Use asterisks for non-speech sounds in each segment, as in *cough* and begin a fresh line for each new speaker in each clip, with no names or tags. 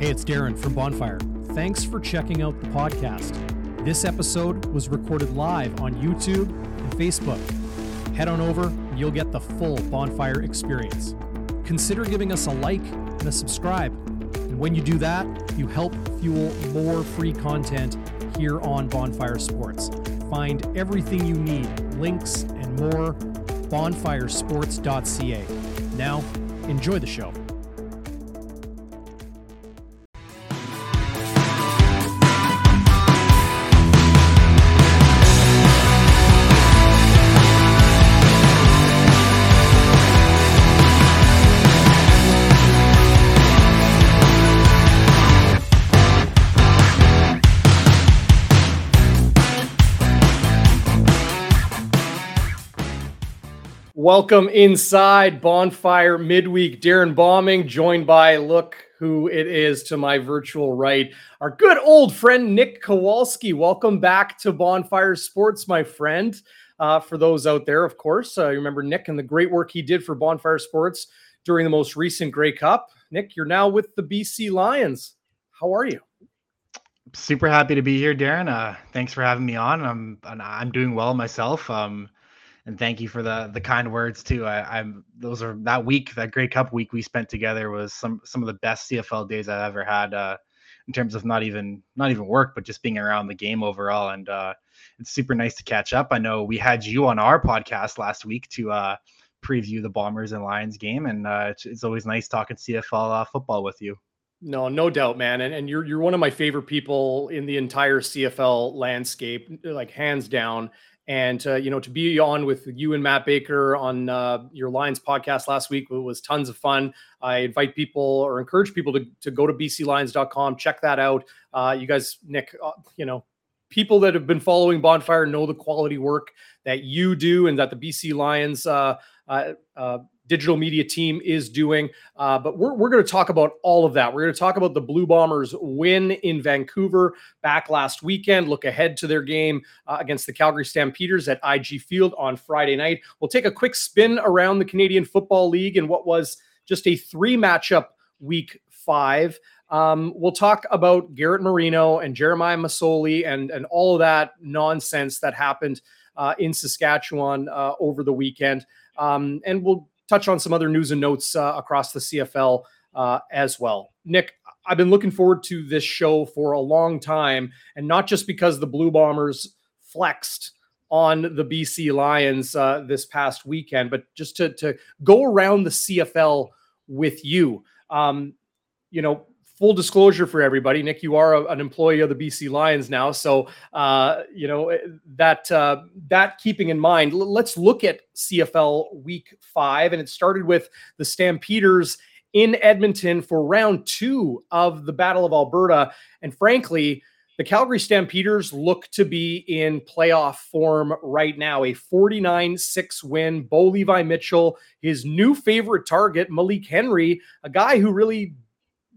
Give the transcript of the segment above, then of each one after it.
Hey, it's Darren from Bonfire. Thanks for checking out the podcast. This episode was recorded live on YouTube and Facebook. Head on over, and you'll get the full Bonfire experience. Consider giving us a like and a subscribe. And when you do that, you help fuel more free content here on Bonfire Sports. Find everything you need, links and more, bonfiresports.ca. Now, enjoy the show. Welcome inside Bonfire Midweek. Darren Bombing, joined by look who it is to my virtual right, our good old friend Nick Kowalski. Welcome back to Bonfire Sports, my friend. Uh, for those out there, of course, uh, you remember Nick and the great work he did for Bonfire Sports during the most recent Grey Cup. Nick, you're now with the BC Lions. How are you?
Super happy to be here, Darren. Uh, thanks for having me on. I'm I'm doing well myself. Um, and thank you for the the kind words too. I, am those are that week, that Grey Cup week we spent together was some some of the best CFL days I've ever had. Uh, in terms of not even not even work, but just being around the game overall. And uh, it's super nice to catch up. I know we had you on our podcast last week to uh, preview the Bombers and Lions game, and uh, it's, it's, always nice talking CFL uh, football with you.
No, no doubt, man. And, and you're you're one of my favorite people in the entire CFL landscape, like hands down and uh, you know to be on with you and Matt Baker on uh, your Lions podcast last week was tons of fun. I invite people or encourage people to, to go to bclions.com, check that out. Uh, you guys, Nick, uh, you know, people that have been following Bonfire know the quality work that you do and that the BC Lions uh, uh, digital media team is doing. Uh, but we're, we're going to talk about all of that. We're going to talk about the Blue Bombers win in Vancouver back last weekend, look ahead to their game uh, against the Calgary Stampeders at IG Field on Friday night. We'll take a quick spin around the Canadian Football League and what was just a three matchup week five. Um, we'll talk about Garrett Marino and Jeremiah Masoli and, and all of that nonsense that happened uh, in Saskatchewan uh, over the weekend. Um, and we'll touch on some other news and notes uh, across the CFL uh, as well. Nick, I've been looking forward to this show for a long time, and not just because the Blue Bombers flexed on the BC Lions uh, this past weekend, but just to to go around the CFL with you. Um, you know, full disclosure for everybody, Nick, you are a, an employee of the BC Lions now, so uh, you know that uh, that keeping in mind, l- let's look at CFL Week Five, and it started with the Stampeders in Edmonton for round two of the Battle of Alberta, and frankly. The Calgary Stampeders look to be in playoff form right now. A 49 6 win. Bo Levi Mitchell, his new favorite target, Malik Henry, a guy who really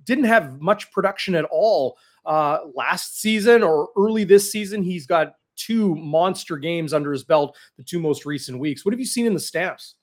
didn't have much production at all uh, last season or early this season. He's got two monster games under his belt, the two most recent weeks. What have you seen in the stamps?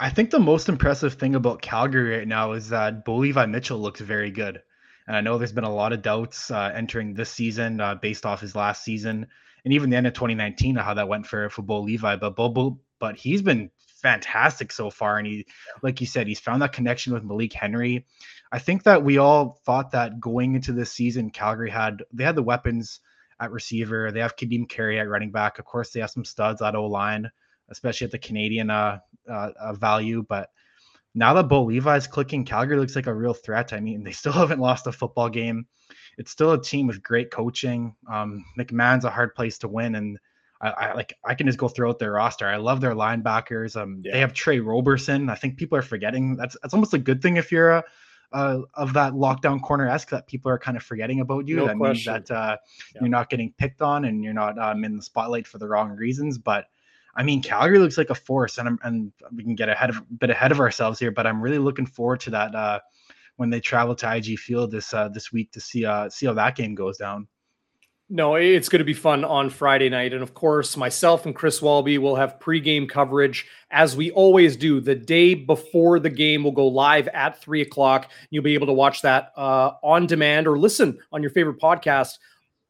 I think the most impressive thing about Calgary right now is that Bo Levi Mitchell looks very good. And I know there's been a lot of doubts uh, entering this season uh, based off his last season and even the end of 2019 how that went for, for Bo Levi. But Bo, Bo, but he's been fantastic so far. And he, like you said, he's found that connection with Malik Henry. I think that we all thought that going into this season, Calgary had they had the weapons at receiver. They have Kadeem Carey at running back. Of course, they have some studs at O line, especially at the Canadian uh, uh, uh, value. But now that Bo Levi's clicking, Calgary looks like a real threat. I mean, they still *laughs* haven't lost a football game. It's still a team with great coaching. Um, McMahon's a hard place to win, and I, I, like I can just go throughout their roster. I love their linebackers. Um, yeah. they have Tre Roberson. I think people are forgetting that's that's almost a good thing if you're a uh, of that lockdown corner esque that people are kind of forgetting about you.
No
that
question.
means that uh, yeah. you're not getting picked on and you're not um, in the spotlight for the wrong reasons. But I mean, Calgary looks like a force, and I'm, and we can get ahead of a bit ahead of ourselves here. But I'm really looking forward to that uh, when they travel to IG Field this uh, this week to see uh, see how that game goes down.
No, it's going to be fun on Friday night. And of course, myself and Chris Walby will have pregame coverage as we always do. The day before the game, we'll go live at three o'clock. You'll be able to watch that uh, on demand or listen on your favorite podcast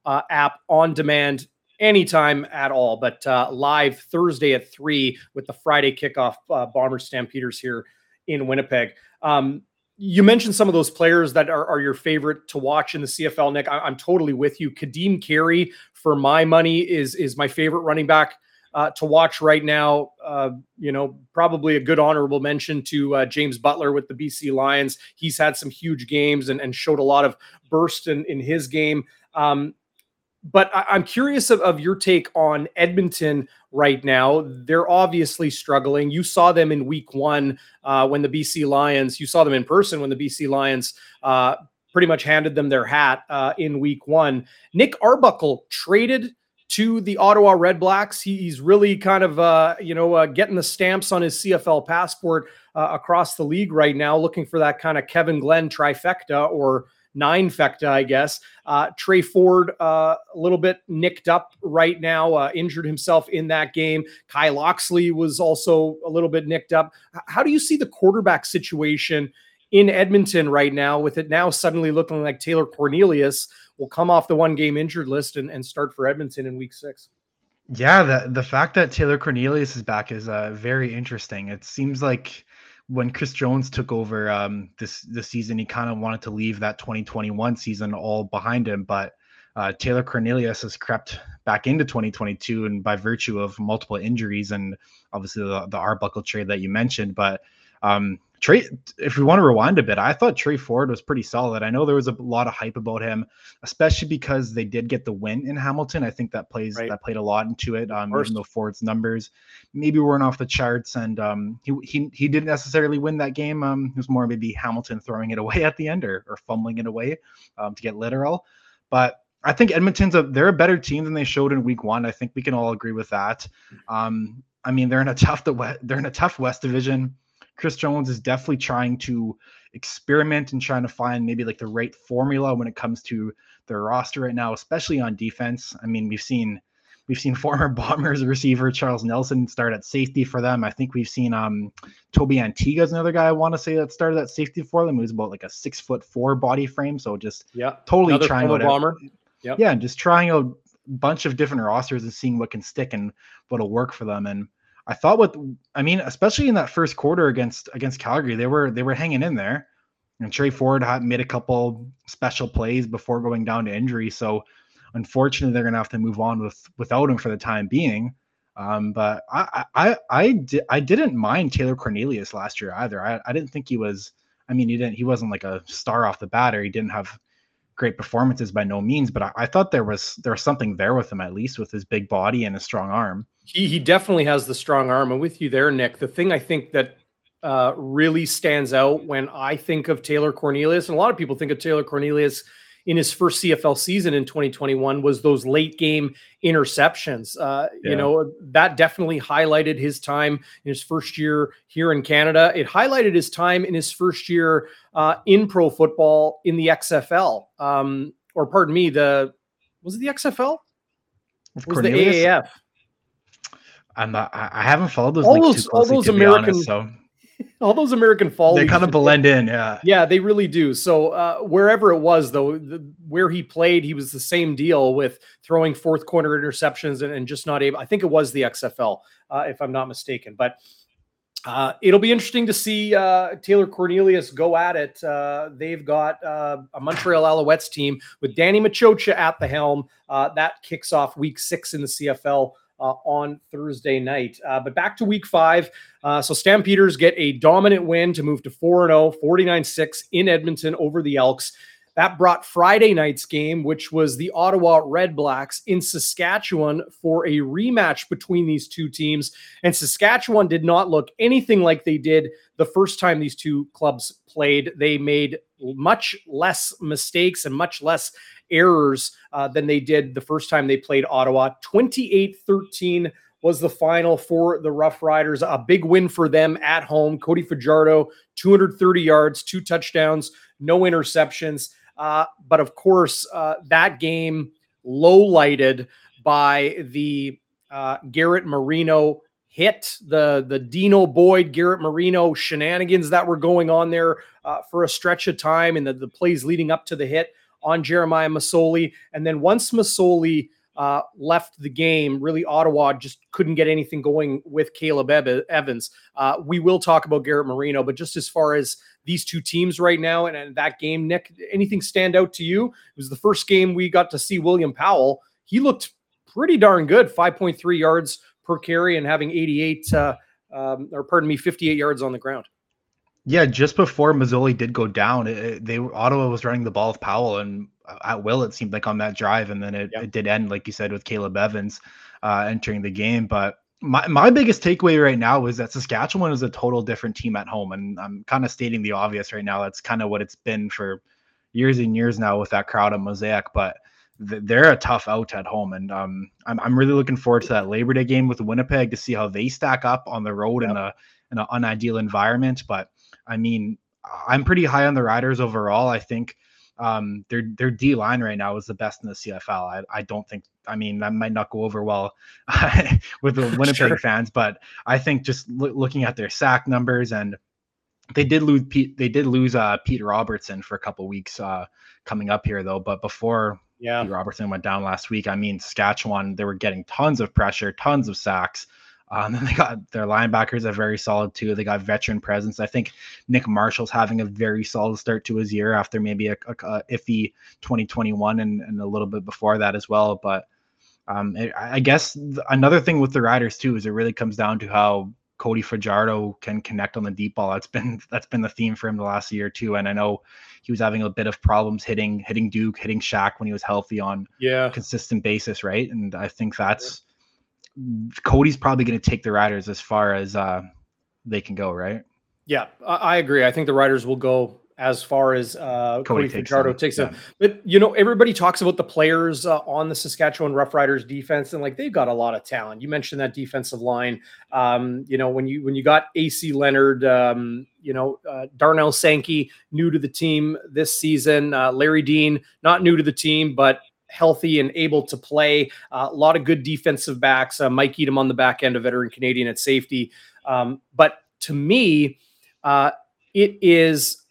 uh, app on demand anytime at all. But uh, live Thursday at three with the Friday kickoff, uh, Bombers Stampeders here in Winnipeg. Um, you mentioned some of those players that are, are your favorite to watch in the CFL, Nick. I, am totally with you. Kadeem Carey, for my money, is is my favorite running back uh, to watch right now. Uh, you know, probably a good honorable mention to uh, James Butler with the BC Lions. He's had some huge games and, and showed a lot of burst in, in his game. Um, but I, am curious of, of, your take on Edmonton right now. They're obviously struggling. You saw them in week one uh, when the BC Lions, you saw them in person when the BC Lions uh, pretty much handed them their hat uh, in week one. Nick Arbuckle traded to the Ottawa Red Blacks. He, he's really kind of, uh, you know, uh, getting the stamps on his CFL passport uh, across the league right now, looking for that kind of Kevin Glenn trifecta or nine fecta, I guess. Uh, Tre Ford, uh, a little bit nicked up right now, uh, injured himself in that game. Kai Locksley was also a little bit nicked up. How do you see the quarterback situation in Edmonton right now, with it now suddenly looking like Taylor Cornelius will come off the one game injured list and, and start for Edmonton in week six?
Yeah, the the fact that Taylor Cornelius is back is uh, very interesting. It seems like when Chris Jones took over um, this this season, he kind of wanted to leave that 2021 season all behind him. But uh, Taylor Cornelius has crept back into 2022, and by virtue of multiple injuries and obviously the, the Arbuckle trade that you mentioned, but um, Tre, if we want to rewind a bit, I thought Tre Ford was pretty solid. I know there was a lot of hype about him, especially because they did get the win in Hamilton. I think that plays right. that played a lot into it. Um, even though Ford's numbers maybe weren't off the charts, and um, he he he didn't necessarily win that game. Um, it was more maybe Hamilton throwing it *laughs* away at the end or or fumbling it away, um, to get literal. But I think Edmonton's a they're a better team than they showed in Week One. I think we can all agree with that. Um, I mean, they're in a *laughs* tough the they're in a tough West Division Chris Jones is definitely trying to experiment and trying to find maybe like the right formula when it comes to their roster right now, especially on defense. I mean, we've seen we've seen *laughs* former Bombers receiver Charles Nelson start at safety for them. I think we've seen um Toby Antigua is another guy I want to say that started at safety for them. He was about like a six foot four body frame, so just
yeah,
totally another trying out
bomber.
Yep. Yeah, just trying a bunch of different rosters and seeing what can stick and what'll work for them. And I thought what I mean, especially in that first quarter against against Calgary, they were they were hanging in there. And Tre Ford had made a couple special plays before going down to injury. So unfortunately, they're gonna have to move on with without him for the time being. Um, but I I I, di- I didn't mind Taylor Cornelius last year either. I, I didn't think he was. I mean, he didn't. He wasn't like a star off the bat, or he didn't have great performances by no means, but I, I, thought there was there was something there with him at least with his big body and his strong arm.
He he definitely has the strong arm. And with you there, Nick, the thing I think that uh, really stands out when I think of Taylor Cornelius, and a lot of people think of Taylor Cornelius in his first CFL season in 2021 was those late game interceptions. Uh, yeah. You know, that definitely highlighted his time in his first year here in Canada. It highlighted his time in his first year uh, in pro football in the XFL. Um, or pardon me, the was it the XFL? Was Cornelius? the AAF?
I'm not, I haven't followed those all those, closely, all those American honest, so *laughs*
all those American fall.
They kind of blend in, yeah.
Yeah, they really do. So uh, wherever it was, though, the, where he played, he was the same deal with throwing fourth quarter interceptions and, and just not able. I think it was the XFL, uh, if I'm not mistaken. But uh, it'll be interesting to see uh, Taylor Cornelius go at it. Uh, they've got uh, a Montreal Alouettes team with Danny Maciocia at the helm. Uh, that kicks off Week Six in the CFL uh, on Thursday night. Uh, but back to week five. Uh, so Stampeders get a dominant win to move to 4 0, 49 6 in Edmonton over the Elks. That brought Friday night's game, which was the Ottawa Red Blacks in Saskatchewan for a rematch between these two teams. And Saskatchewan did not look anything like they did the first time these two clubs played. They made much less mistakes and much less errors uh, than they did the first time they played Ottawa. 28 13 was the final for the Rough Riders. A big win for them at home. Cody Fajardo, 230 yards, two touchdowns, no interceptions. Uh, but of course, uh, that game low lighted by the uh, Garrett Marino hit, the the Dino Boyd, Garrett Marino shenanigans that were going on there uh, for a stretch of time, and the, the plays leading up to the hit on Jeremiah Masoli. And then once Masoli uh, left the game, really Ottawa just couldn't get anything going with Caleb Evans. Uh, we will talk about Garrett Marino, but just as far as these two teams right now and, and that game, Nick, anything stand out to you? It was the first game we got to see William Powell. He looked pretty darn good 5.3 yards per carry and having 88 uh, um, or pardon me 58 yards on the ground
yeah just before Masoli did go down it, they ottawa was running the ball with powell and at will it seemed like on that drive and then it, yep. it did end like you said with caleb evans uh, entering the game but my, my biggest takeaway right now is that Saskatchewan is a total different team at home. And I'm kind of stating the obvious right now. That's kind of what it's been for years and years now with that crowd at Mosaic. But they're a tough out at home, and um, I'm I'm really looking forward to that Labor Day game with Winnipeg to see how they stack up on the road yep. in a in an unideal environment. But I mean, I'm pretty high on the Riders overall. I think um, their their D line right now is the best in the CFL. I, I don't think. I mean, that might not go over well *laughs* with the *laughs* Winnipeg sure. fans, but I think just lo- looking at their sack numbers and they did lose Pete. They did lose uh, Pete Robertson for a couple weeks uh, coming up here though. But before yeah. Robertson went down last week. I mean, Saskatchewan, they were getting tons of pressure, tons of sacks. Uh, *laughs* and then they got their linebackers are very solid too. They got veteran presence. I think Nick Marshall's having a very solid start to his year after maybe a, a, a iffy 2021 and, and a little bit before that as well. But um, it, I guess another thing with the Riders too is it really comes down to how Cody Fajardo can connect on the deep ball. That's been *laughs* that's been the theme for him the last year too. And I know he was having a bit of problems hitting hitting Duke, hitting Shaq when he was healthy on
yeah
consistent basis, right? And I think that's Cody's probably going to take the Riders as far as uh, they can go, right?
Yeah, I agree. I think the Riders will go as far as uh, Cody, Cody takes Fajardo takes them. Yeah. But you know, everybody talks about the players uh, on the Saskatchewan Roughriders defense, and like they've got a lot of talent. You mentioned that defensive line. Um, you know, when you when you got AC Leonard, um, you know, uh, Darnell Sankey, new to the team this season. Uh, Larry Dean, not new to the team, but healthy and able to play. Uh, a lot of good defensive backs. Uh, Mike Edom on the back end, a veteran Canadian at safety. Um, but to me, uh, it is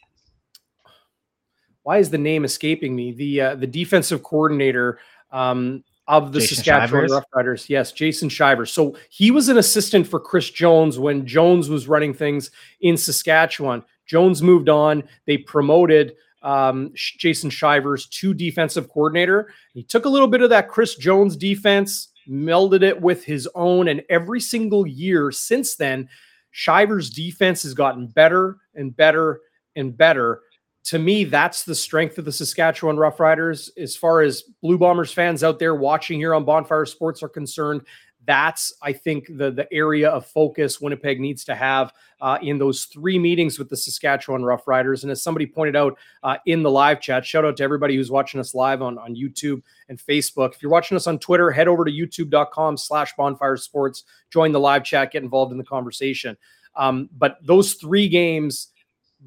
why is the name escaping me? The uh, the defensive coordinator um, of the Jason Saskatchewan Roughriders. Yes, Jason Shivers. So he was an assistant for Chris Jones when Jones was running things in Saskatchewan. Jones moved on. They promoted um, Jason Shivers to defensive coordinator. He took a little bit of that Chris Jones defense, melded it with his own, and every single year since then, Shivers' defense has gotten better and better and better to me, that's the strength of the Saskatchewan Roughriders. As far as Blue Bombers fans out there watching here on Bonfire Sports are concerned, that's I think the the area of focus Winnipeg needs to have uh, in those three meetings with the Saskatchewan Roughriders. And as somebody pointed out uh, in the live chat, shout out to everybody who's watching us live on on YouTube and Facebook. If you're watching us on Twitter, head over to YouTube.com/slash Bonfire Sports. Join the live chat, get involved in the conversation. Um, but those three games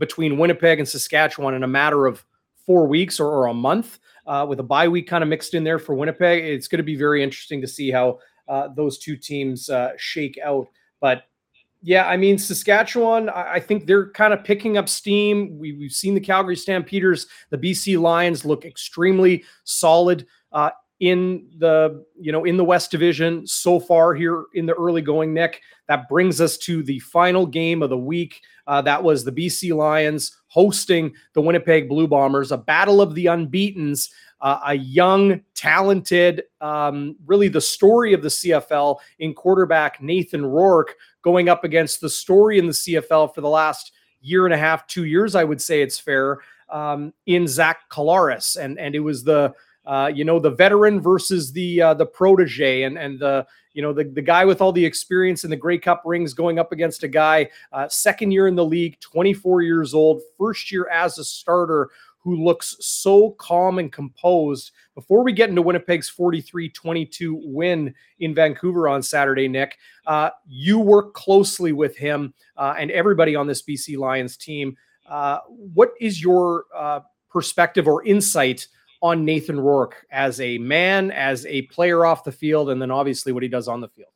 between Winnipeg and Saskatchewan in a matter of four weeks or, or a month, uh, with a bye week kind of mixed in there for Winnipeg. It's going to be very interesting to see how uh, those two teams uh, shake out. But yeah, I mean, Saskatchewan, I, I think they're kind of picking up steam. We, have seen the Calgary Stampeders, the BC Lions look extremely solid. Uh, in the you know in the West Division so far here in the early going. Nick, that brings us to the final game of the week. Uh, that was the BC Lions hosting the Winnipeg Blue Bombers, a battle of the unbeaten's. Uh, a young, talented, um, really the story of the CFL in quarterback Nathan Rourke going up against the story in the CFL for the last year and a half, two years, I would say it's fair, um, in Zach Collaros. And, and it was the uh, you know, the veteran versus the uh, the protege, and and the you know the the guy with all the experience and the Grey Cup rings going up against a guy uh, second year in the league, 24 years old, first year as a starter, who looks so calm and composed. Before we get into Winnipeg's 43-22 win in Vancouver on Saturday, Nick, uh, you work closely with him uh, and everybody on this BC Lions team. What is your perspective or insight? On Nathan Rourke as a man, as a player off the field, and then obviously what he does on the field?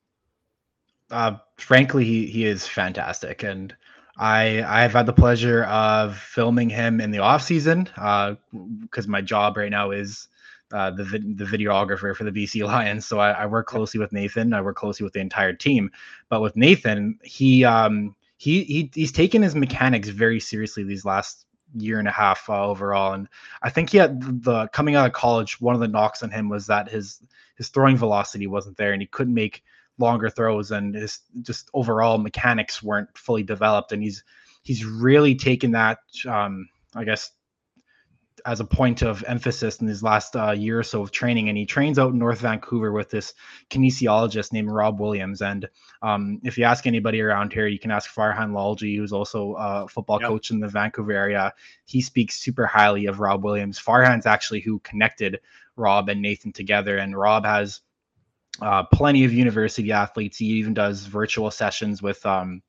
Uh, frankly, he, he is fantastic. And I I've had the pleasure of filming him in the off season because uh, my job right now is uh, the the videographer for the BC *laughs* Lions. So I, I, work closely with Nathan. I work closely with the entire team. But with Nathan, he um he, he he's taken his mechanics very seriously these last year and a half uh, overall. And I think he had the coming out of college. One of the knocks on him was that his his throwing velocity wasn't there, and he couldn't make longer throws, and his just overall mechanics weren't fully developed. And he's he's really taken that. Um, I guess as a point of emphasis in his last uh, year or so of training. And he trains out in North Vancouver with this kinesiologist named Rob Williams. And um, if you ask anybody around here, you can ask Farhan Lalji, who's also a football yep. coach in the Vancouver area. He speaks super highly of Rob Williams. Farhan's actually who connected Rob and Nathan together. And Rob has uh, plenty of university athletes. He even does virtual sessions with um,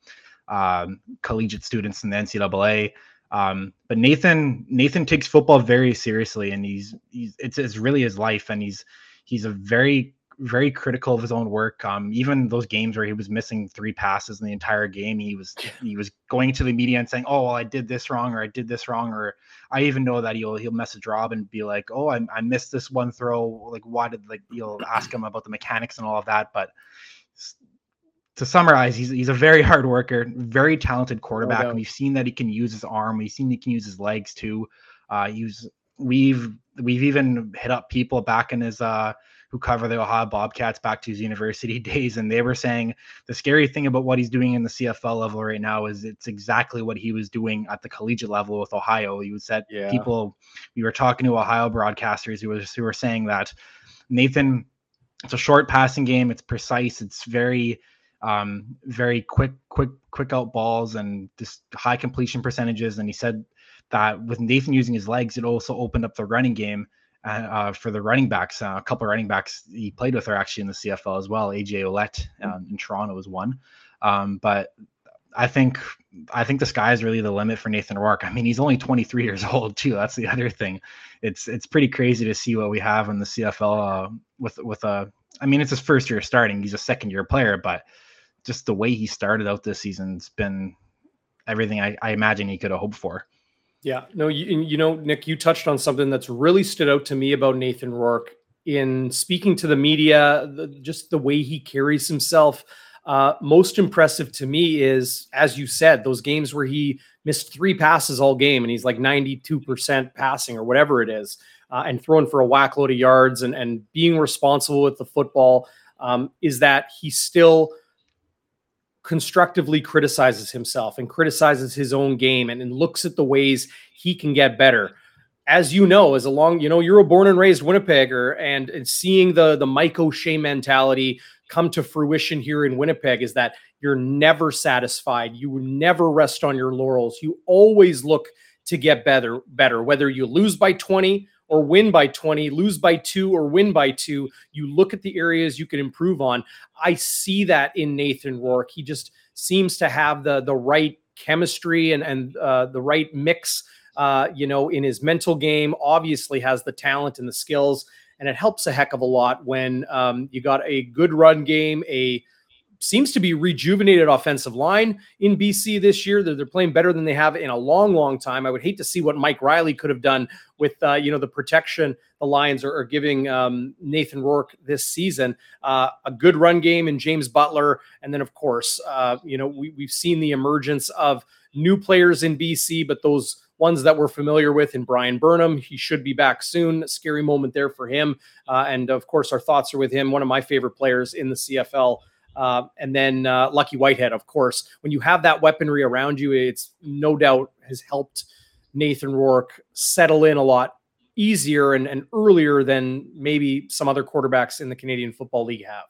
um, collegiate students in the NCAA. Um, but Nathan Nathan takes football very seriously, and he's he's it's, it's really his life, and he's he's a very very critical of his own work. Um, even those games where he was missing three passes in the entire game, he was he was going to the media and saying, "Oh, well, I did this wrong, or I did this wrong," or I even know that he'll he'll message Rob and be like, "Oh, I, I missed this one throw. Like, why did like you'll ask him about the mechanics and all of that." But to summarize, he's he's a very hard worker, very talented quarterback, and we've seen that he can use his arm. We've seen he can use his legs too. Uh, use we've we've even hit up people back in his uh who cover the Ohio Bobcats back to his university *laughs* days, and they were saying the scary thing about what he's doing in the CFL level right now is it's exactly what he was doing at the collegiate level with Ohio. He was that yeah. people we were talking to Ohio broadcasters who was who were saying that Nathan, it's a short passing game, it's precise, it's very um, very quick, quick, quick out balls and just high completion percentages. And he said that with Nathan using his legs, it also opened up the running game uh, uh for the running backs. Uh, a couple of running backs he played with are actually in the CFL as well. AJ Ouellette um, in Toronto was one. Um, but I think I think the sky is really the limit for Nathan Rourke. I mean, he's only 23 years *laughs* old too. That's the other thing. It's it's pretty crazy to see what we have in the CFL uh, with with a. I mean, it's his first year starting. He's a second year player, but just the way he started out this season's been everything I, I imagine he could have hoped for.
Yeah, no, you, you know, Nick, you touched on something that's really stood out to me about Nathan Rourke in speaking to the media, the, just the way he carries himself. Uh, most impressive to me is, as you said, those games where he missed three passes all game and he's like 92% passing or whatever it is, uh, and throwing for a whack load of yards and, and being responsible with the football. Um, is that he still – constructively criticizes himself and criticizes his own game and, and looks at the ways he can get better. As you know, as a long, you know, you're a born and raised Winnipegger, and, and seeing the the Mike O'Shea mentality come to fruition here in Winnipeg is that you're never satisfied. You never rest on your laurels. You always look to get better, better, whether you lose by 20 or win by 20, lose by two or win by two. You look at the areas you can improve on. I see that in Nathan Rourke. He just seems to have the the right chemistry and and uh, the right mix. Uh, you know, in his mental game, obviously has the talent and the skills, and it helps a heck of a lot when um, you got a good run game, a seems to be rejuvenated offensive line in BC this year. They're, they're, playing better than they have in a long, long time. I would hate to see what Mike Reilly could have done with uh, you know the protection the Lions are, are giving um, Nathan Rourke this season. Uh, a good run game in James Butler, and then of course uh, you know we, we've seen the emergence of new players in BC, but those ones that we're familiar with in Bryan Burnham. He should be back soon. Scary moment there for him. Uh, and of course, our thoughts are with him, one of my favorite players in the CFL. Uh, and then uh, Lucky Whitehead, of course. When you have that weaponry around you, it's no doubt has helped Nathan Rourke settle in a lot easier and, and earlier than maybe some other quarterbacks in the Canadian Football League have.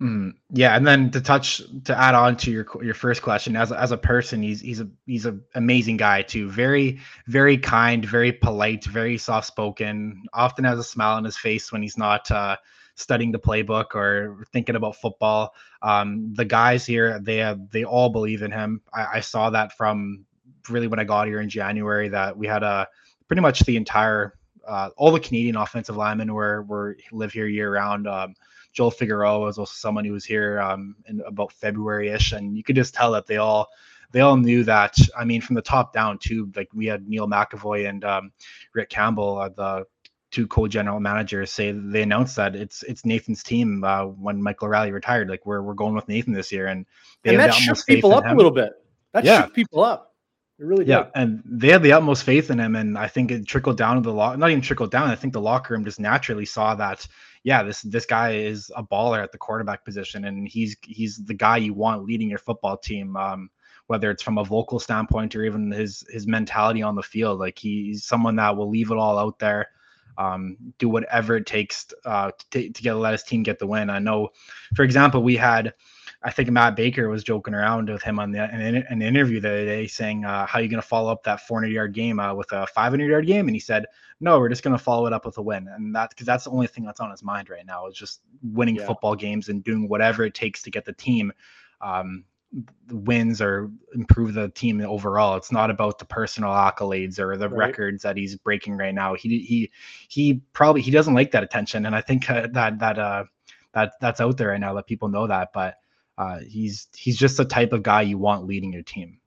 Mm, yeah, and then to touch to add on to your your first question, as as a person, he's he's a he's an amazing guy too. Very very kind, very polite, very soft spoken. Often has a smile on his face when he's not uh, studying the playbook or thinking about football. Um, the guys here, they have, they all believe in him. I, I, saw that from really when I got here in January that we had a pretty much the entire uh, all the Canadian offensive linemen were were live here year round. Um, Joel Figueroa was also someone who was here um, in about February ish, and you could just tell that they all they all knew that. I mean, from the top down too. Like we had Neil McEvoy and um, Rick Campbell, uh, the two co-general managers, say they announced that it's it's Nathan's team uh, when Michael Reilly retired. Like we're we're going with Nathan this year, and
they and that shook people up a little bit. That yeah. shook people up. It really did.
Yeah, and they had the utmost faith in him, and I think it trickled down to the lock. Not even trickled down. I think the locker room just naturally saw that. Yeah, this this guy is a baller at the quarterback position, and he's he's the guy you want leading your football team. Um, whether it's from a vocal standpoint or even his his mentality on the field, like he's someone that will leave it all out there. Um, do whatever it takes uh, to, to get let his team get the win. I know, for example, we had I think Matt Baker was joking around with him on the an, an interview the other day, saying, uh, "How are you going to follow up that 400 yard game uh, with a 500 yard game?" And he said, "No, we're just going to follow it up with a win." And that because that's the only thing that's on his mind right now is just winning yeah. football games and doing whatever it takes to get the team um, wins or improve the team overall. It's not about the personal accolades or the right. records that he's breaking right now. He he he probably he doesn't like that attention, and I think uh, that that uh that that's out there right now. That people know that, but uh, he's he's just the type of guy you want leading your team.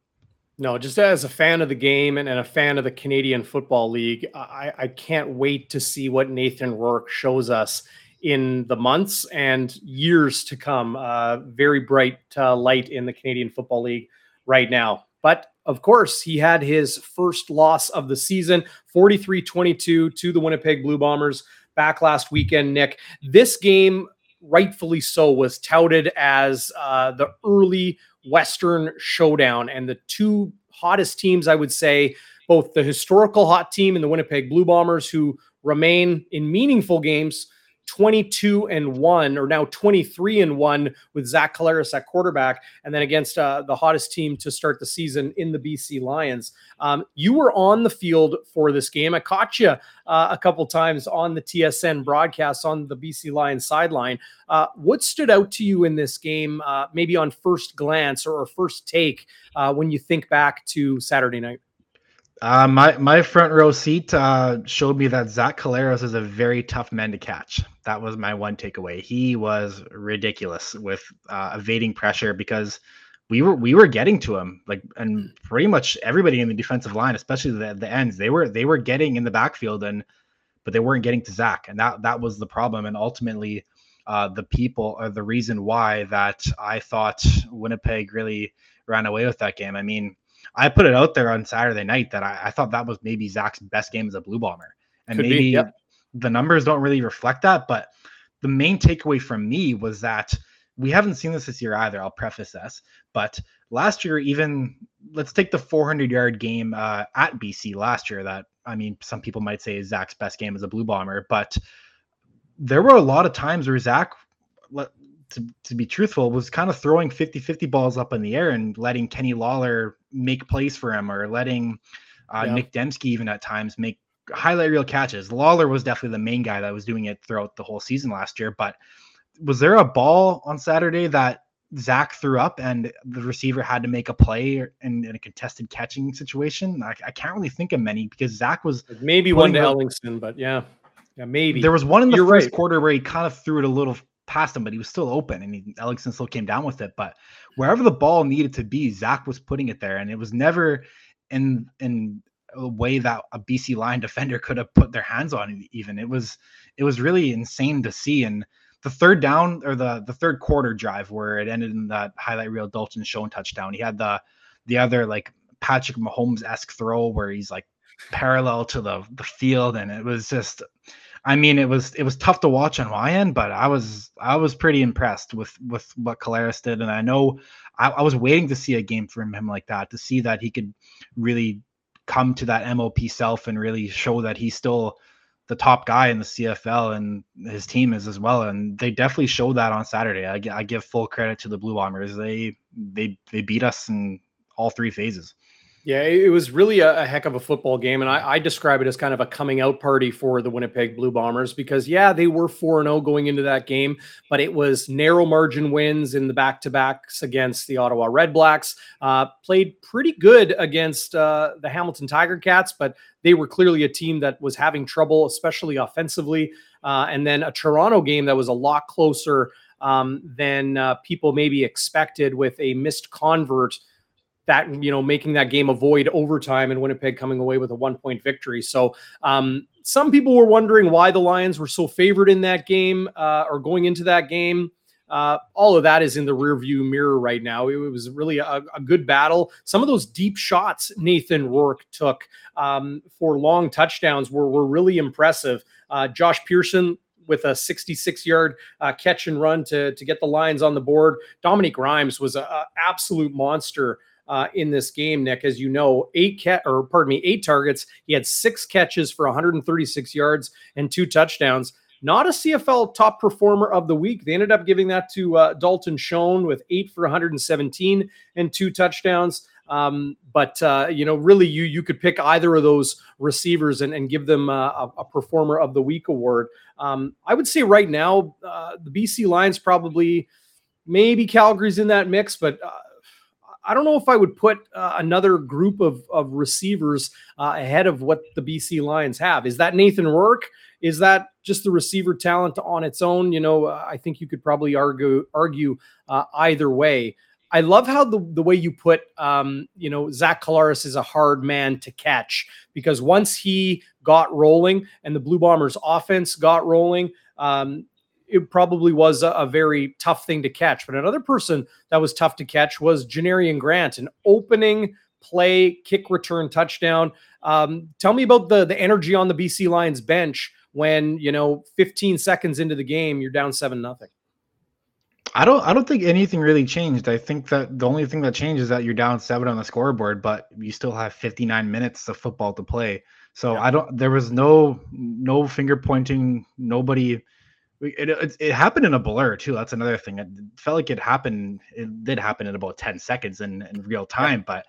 No, just as a fan of the game and, and a fan of the Canadian Football League, I, I can't wait to see what Nathan Rourke shows us in the months and years to come. Uh, very bright uh, light in the Canadian Football League right now. But of course, he had his first loss of the season 43 22 to the Winnipeg Blue Bombers back last weekend, Nick. This game rightfully so, was touted as uh, the early Western showdown. And the two hottest teams, I would say, both the historical hot team and the Winnipeg Blue Bombers, who remain in meaningful games 22 and 1 or now 23 and 1 with Zach Collaros at quarterback and then against uh, the hottest team to start the season in the BC Lions. Um, you were on the field for this game. I caught you uh, a couple times on the TSN broadcast on the BC Lions sideline. Uh, what stood out to you in this game, uh, maybe on first glance or, or first take uh, when you think back to Saturday night?
Uh, my my front row seat uh, showed me that Zach Collaros is a very tough man to catch. That was my one takeaway. He was ridiculous with uh, evading pressure because we were we were getting to him like and pretty much everybody in the defensive line, especially the the ends, they were they were getting in the backfield and but they weren't getting to Zach, and that that was the problem. And ultimately, uh, the people are the reason why that I thought Winnipeg really ran away with that game. I mean I put it out there on Saturday night that I, I thought that was maybe Zach's best game as a Blue Bomber, and Could maybe be, yep. the numbers don't really reflect that. But the main takeaway from me was that we haven't seen this this year either. I'll preface this, but last year, even let's take the 400 yard game uh, at BC last year. That I mean, some people might say is Zach's best game as a Blue Bomber, but there were a lot of times where Zach to, to be truthful, was kind of throwing 50 50 balls up in the air and letting Kenny Lawler make plays for him or letting uh, yeah. Nick Demski even at times make highlight reel catches. Lawler was definitely the main guy that was doing it throughout the whole season last year. But was there a ball on Saturday that Zach threw up and the receiver had to make a play in, in a contested catching situation? I, I, can't really think of many because Zach was
maybe one to Ellingson, but yeah. Yeah, maybe
there was one in the You're first right. quarter where he kind of threw it a little past him, but he was still open, and he, Ellingson still came down with it. But wherever the ball needed to be, Zach was putting it there, and it was never in in a way that a BC line *laughs* defender could have put their hands on. Even it was it was really insane to see. And the third down or the the third quarter drive where it ended in that highlight reel Dalton Schoen touchdown. He had the the other like Patrick Mahomes esque throw where he's like parallel to the the field, and it was just I mean, it was it was tough to watch on my end, but I was I was pretty impressed with with what Collaros did, and I know I, I, was waiting to see a game from him like that to see that he could really come to that MOP self and really show that he's still the top guy in the CFL and his team is as well, and they definitely showed that on Saturday. I, I give full credit to the Blue Bombers; they they they beat us in all three phases.
Yeah, it was really a, a, heck of a football game. And I, I, describe it as kind of a coming out party for the Winnipeg Blue Bombers because, yeah, they were 4 0 going into that game, but it was narrow margin wins in the back to backs against the Ottawa Red Blacks. Uh, played pretty good against uh, the Hamilton Tiger Cats, but they were clearly a team that was having trouble, especially offensively. Uh, and then a Toronto game that was a lot closer um, than uh, people maybe expected with a missed convert that you know making that game avoid overtime and Winnipeg coming away with a one point victory. So um, some people were wondering why the Lions were so favored in that game uh, or going into that game. Uh, all of that is in the rearview mirror right now. It, was really a, a, good battle. Some of those deep shots Nathan Rourke took um, for long touchdowns were, were really impressive. Uh, Josh Pearson with a 66 yard uh, catch and run to, to get the Lions on the board. Dominique Rhymes was an absolute monster uh, in this game, Nick. As you know, eight cat or pardon me, eight targets. He had six catches for 136 yards and two touchdowns. Not a CFL top performer of the week. They ended up giving that to uh, Dalton Schoen with eight for 117 and two touchdowns. Um, but uh, you know, really, you you could pick either of those receivers and, and give them uh, a, a, performer of the week award. Um, I would say right now, uh, the BC Lions probably, maybe Calgary's in that mix, but uh, I don't know if I would put uh, another group of, of receivers uh, ahead of what the BC Lions have. Is that Nathan Rourke? Is that just the receiver talent on its own? You know, uh, I think you could probably argue argue uh, either way. I love how the, the way you put, um, you know, Zach Collaros is a hard man to catch because once he got rolling and the Blue Bombers offense got rolling, um, it probably was a, a, very tough thing to catch. But another person that was tough to catch was Janarion Grant, an opening play kick return touchdown. Um, tell me about the the energy on the BC Lions bench when you know 15 seconds into the game you're down seven nothing.
I don't I don't think anything really changed. I think that the only thing that changed is that you're down seven on the scoreboard, but you still have 59 minutes of football to play. So yeah. I don't there was no no finger pointing, nobody it, it, it, happened in a blur too. That's another thing. It felt like it happened. It did happen in about ten seconds in, in real time. But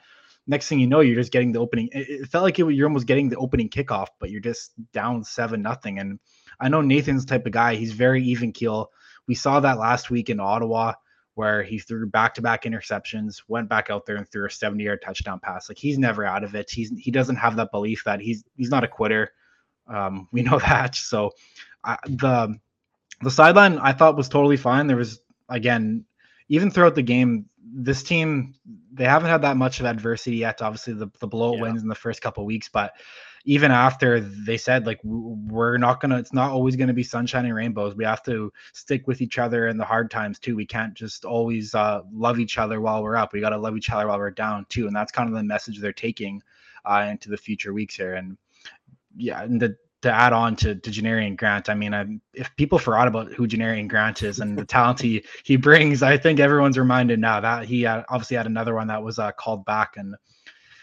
next thing you know, you're just getting the opening. It, felt like you're almost getting the opening kickoff, but you're just down seven nothing. And I know Nathan's type of guy. He's very even keel. We saw that last week in Ottawa where he threw back-to-back interceptions, went back out there and threw a 70-yard touchdown pass. Like he's never out of it. He's he doesn't have that belief that he's he's not a quitter. Um, we know *laughs* that. So uh, the the sideline I thought was totally fine. There was again, even throughout the game, this team they haven't had that much of adversity yet. Obviously, the the blowout yeah. wins in the first couple weeks, but even after they said like we're not gonna, it's not always gonna be sunshine and rainbows. We have to stick with each other in the hard times too. We can't just always uh, love each other while we're up. We got to love each other while we're down too, and that's kind of the message they're taking uh, into the future weeks here. And yeah, and the to add on to, to Janarion Grant, I mean, I, if people forgot about who Janarion Grant is and the talent he *laughs* he brings, I think everyone's reminded now that he had, obviously had another one that was uh, called back, and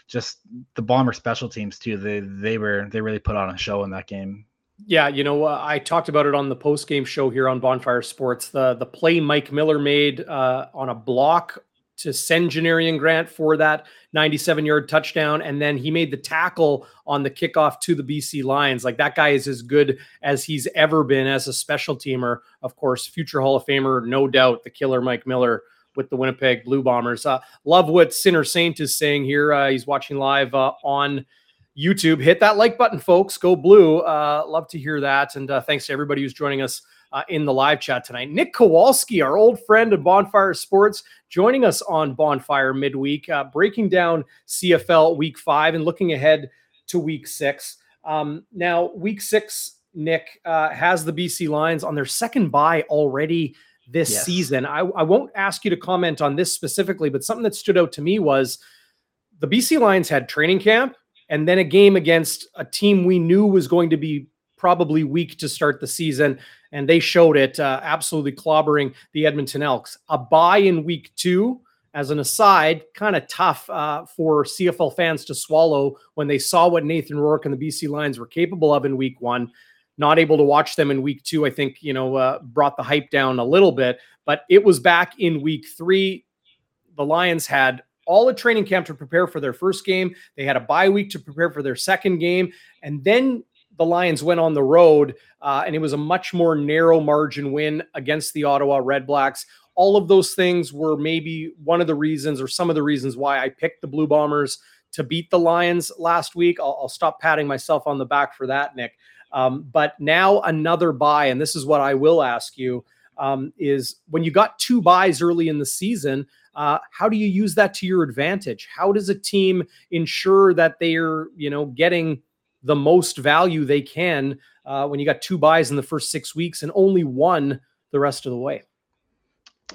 just the Bomber special teams too. They they were they really put on a show in that game.
Yeah, you know, uh, I talked about it on the post game show here on Bonfire Sports. The the play Mike Miller made uh, on a block to send Janarion Grant for that 97 yard touchdown. And then he made the tackle on the kickoff to the BC Lions. Like that guy is as good as he's ever been as a special teamer. Of course, future Hall of Famer, no doubt, the killer Mike Miller with the Winnipeg Blue Bombers. Uh, love what Sinner Saint is saying here. Uh, he's watching live uh, on YouTube. Hit that like button, folks. Go blue. Uh, love to hear that. And uh, thanks to everybody who's joining us uh, in the live chat tonight. Nick Kowalski, our old friend of Bonfire Sports, joining us on Bonfire midweek, uh, breaking down CFL week five and looking ahead to week six. Um, now, week six, Nick, uh, has the BC Lions on their second bye already this yes. season. I, I won't ask you to comment on this specifically, but something that stood out to me was the BC Lions had training camp and then a game against a team we knew was going to be probably weak to start the season, and they showed it, uh, absolutely clobbering the Edmonton Elks. A bye in week two, as an aside, kind of tough uh, for CFL fans to swallow when they saw what Nathan Rourke and the BC Lions were capable of in week one. Not able to watch them in week two, I think, you know, uh, brought the hype down a little bit, but it was back in week three. The Lions had all at training camp to prepare for their first game. They had a bye week to prepare for their second game. And then the Lions went on the road, uh, and it was a much more narrow margin win against the Ottawa Redblacks. All of those things were maybe one of the reasons or some of the reasons why I picked the Blue Bombers to beat the Lions last week. I'll, I'll stop patting myself on the back for that, Nick. Um, but now another bye, and this is what I will ask you: um, is when you got two byes early in the season, uh, how do you use that to your advantage? How does a team ensure that they're you know getting the most value they can uh, when you got two byes in the first six weeks and only one the rest of the way?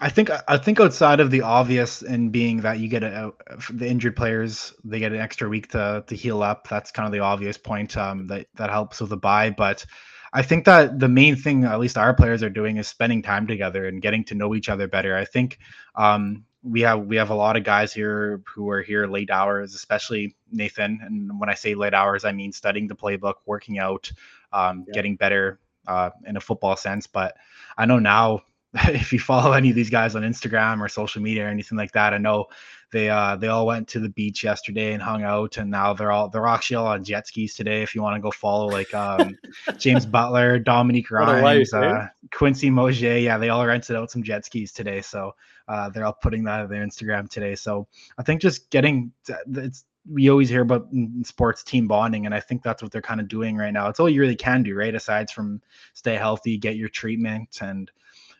I think I think outside of the obvious and being that you get a, the injured players they get an extra week to to heal up. That's kind of the obvious point um, that that helps with the bye. But I think that the main thing, at least our players are doing, is spending time together and getting to know each other better. I think um, we have we have a lot of guys here who are here late hours, especially Nathan. And when I say late hours, I mean studying the playbook, working out, um, yeah. getting better uh, in a football sense. But I know now *laughs* if you follow any of these guys on Instagram or social media or anything like that, I know they uh they all went to the beach yesterday and hung out, and now they're all they're actually all on jet skis today. If you want to go follow like um *laughs* James Butler, Dominique Rhymes, life, uh, Quincy Mauger, yeah, they all rented out some jet skis today, so uh, they're all putting that on their Instagram today. So I think just getting it's we always hear about sports team bonding and i think that's what they're kind of doing right now it's all you really can do right aside from stay healthy get your treatment and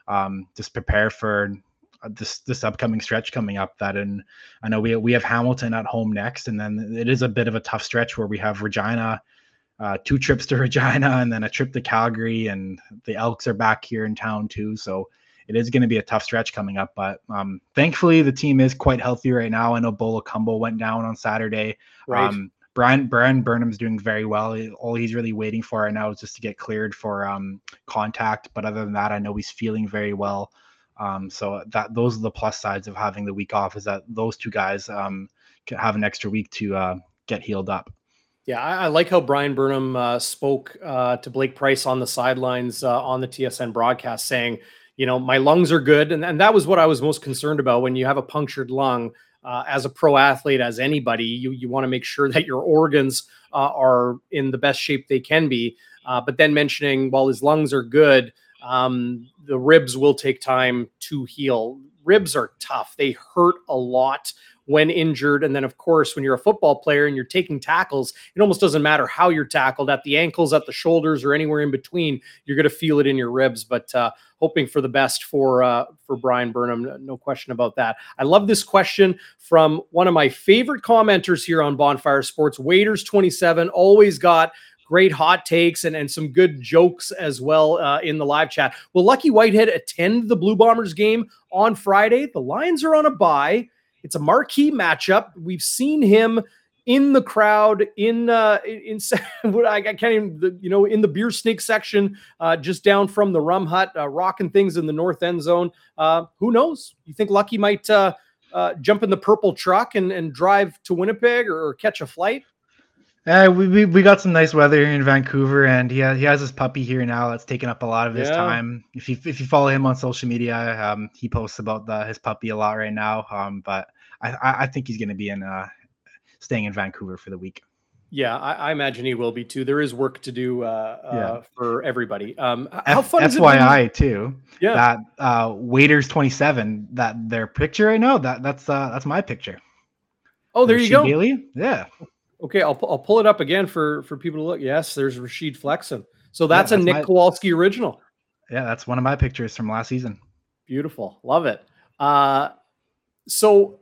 um, just prepare for uh, this this upcoming stretch coming up. That and I know we we have Hamilton at home next, and then it is a bit of a tough stretch where we have Regina. Uh, two trips to *laughs* Regina and then a trip to Calgary, and the Elks are back here in town too. So it is going to be a tough stretch coming up. But um, thankfully, the team is quite healthy right now. I know Bo Lokombo went down on Saturday. Right. Um, Bryan Bryan Burnham's doing very well. All he's really waiting for right now is just to get cleared for um, contact. But other than that, I know he's feeling very well. Um, so that those are the plus sides of having the week off is that those two guys um, can have an extra week to uh, get healed up.
Yeah, I, I like how Bryan Burnham uh, spoke uh, to Blake Price on the sidelines uh, on the TSN broadcast, saying, "You know, my lungs are good," and, and that was what I was most concerned about when you have a punctured lung uh, as a pro athlete, as anybody, you you want to make sure *laughs* that your organs uh, are in the best shape they can be. Uh, but then mentioning, while his lungs are good, um, the ribs will take time to heal. Ribs are tough; they hurt a lot when injured. And then, of course, when you're a football player and you're taking tackles, it almost doesn't matter how you're tackled at the ankles, at the shoulders, or anywhere in between. You're going to feel it in your ribs. But uh, hoping for the best for uh, for Bryan Burnham, no question about that. I love this question from one of my favorite commenters here on Bonfire Sports, Waiters 27. Always got great hot takes and, and some good jokes as well uh, in the live chat. Will Lucky Whitehead attend the Blue Bombers game on Friday? The Lions are on a bye. It's a marquee matchup. We've seen him in the crowd in uh in, *laughs* in I can't even you know in the beer snake section uh just down from the rum hut uh, rocking things in the north end zone uh who knows you think lucky might uh, uh jump in the purple truck and and drive to winnipeg or, or catch a flight
uh, we, we, we got some nice weather here in Vancouver, and he has, he has his puppy here now. That's taken up a lot of his yeah. time. If you if you follow him on social media, um, he posts about the, his puppy a lot right now. Um, but I, I think he's going to be in uh, staying in Vancouver for the week.
Yeah, I, I, imagine he will be too. There is work to do uh, yeah. uh, for everybody. Um, how F- fun
is FYI too. Yeah, that uh, waiters twenty seven. That their picture right now. That that's uh, that's my picture.
Oh, there you go.
Bailey. Yeah.
Okay, I'll I'll pull it up again for for people to look. Yes, there's Rashid Flexen. So that's, yeah, that's a Nick my, Kowalski original.
Yeah, that's one of my pictures from last season.
Beautiful, love it. Uh, so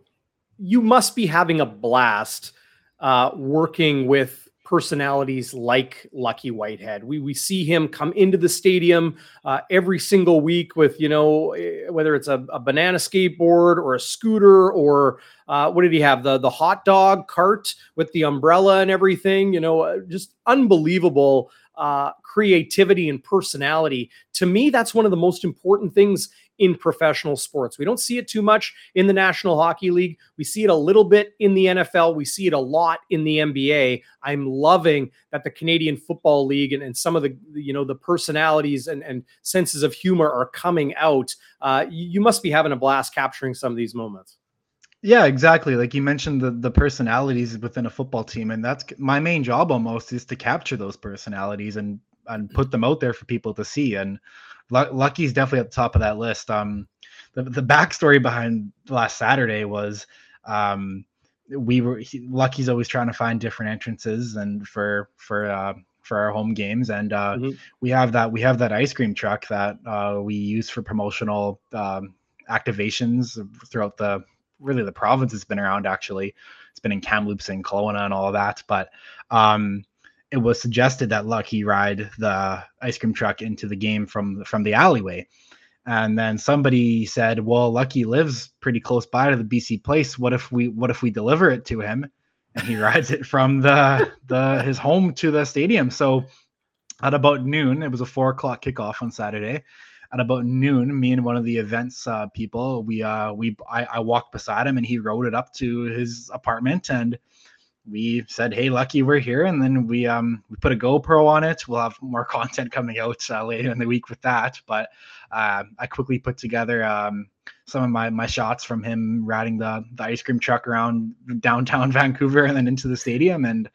you must be having a blast uh, working with personalities like Lucky Whitehead. We we see him come into the stadium uh, every single week with you know eh, whether it's a, a banana skateboard or a scooter or uh, what did he have the the hot dog cart with the umbrella and everything. You know, uh, just unbelievable uh, creativity and personality. To me, that's one of the most important things in professional sports. We don't see it too much in the National Hockey League. We see it a little bit in the NFL. We see it a lot in the NBA. I'm loving that the Canadian Football League and, and some of the you know the personalities and, and senses of humor are coming out. Uh, you, you must be having a blast capturing some of these moments.
Yeah, exactly. Like you mentioned the the personalities within a football team, and that's my main job almost is to capture those personalities and and put them out there for people to see. And Lucky's definitely at the top of that list. Um, the the backstory behind last Saturday was um we were he, Lucky's always trying to find different entrances and for for uh for our home games and uh mm-hmm. we have that we have that ice cream truck that uh we use for promotional um activations throughout the really the province has been around actually. It's been in Kamloops and Kelowna and all of that but um it was suggested that Lucky ride the ice cream truck into the game from from the alleyway. And then somebody said well lucky lives pretty close by to the bc place. What if we what if we deliver it to him? And he *laughs* rides it from the the his home to the stadium. So at about noon it was a four o'clock kickoff on saturday at about noon me and one of the events uh, people we uh we I, I walked beside him and he rode it up to his apartment and we said, "Hey, Lucky, we're here," and then we um we put a GoPro on it. We'll have more *laughs* content coming out uh, later in the week with that. But uh, I quickly put together um some of my my shots from him riding the the ice cream truck around downtown *laughs* Vancouver and then into the stadium. And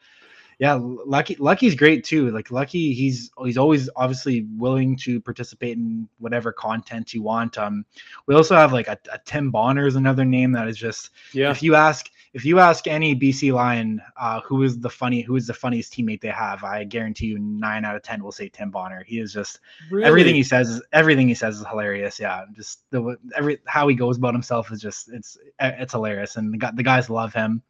yeah, Lucky Lucky's great too. Like Lucky, he's he's always obviously willing to participate in whatever content you want. Um, we also have like a, a Tim Bonner is another name that is just yeah. If you ask if you ask any BC Lion uh, who is the funny who is the funniest teammate they have, I guarantee you nine out of ten will say Tim Bonner. He is just really? everything he says is everything he says is hilarious. Yeah, just the every how he goes about himself is just it's it's hilarious, and the, the guys love him.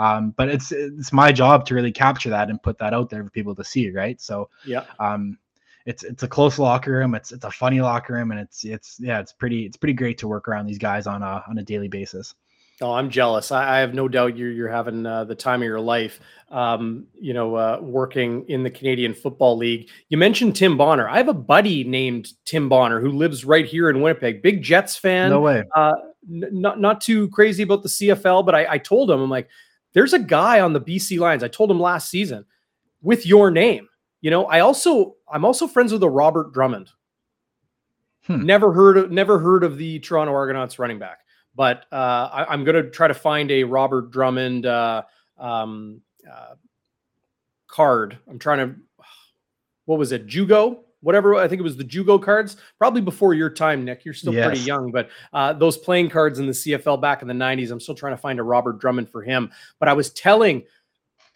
Um, but it's it's my job to really capture that and put that out there for people to see, right? So
yeah.
Um, it's it's a close locker room. It's it's a funny locker room, and it's it's yeah, it's pretty it's pretty great to work around these guys on a on a daily basis.
Oh, I'm jealous. I, I have no doubt you're you're having uh, the time of your life. Um, you know, uh, working in the Canadian Football League. You mentioned Tim Bonner. I have a buddy named Tim Bonner who lives right here in Winnipeg. Big Jets fan.
No way.
Uh, n- not not too crazy about the CFL, but I, I told him I'm like, there's a guy on the BC Lions. I told him last season with your name. You know, I also I'm also friends with a Robert Drummond. Hmm. Never heard of never heard of the Toronto Argonauts running back. But uh, I, am going to try to find a Robert Drummond uh, um, uh, card. I'm trying to, what was it, JOGO? Whatever, I think it was the JOGO cards, probably before your time, Nick. You're still yes. pretty young, but uh, those playing cards in the CFL back in the 90s, I'm still trying to find a Robert Drummond for him. But I was telling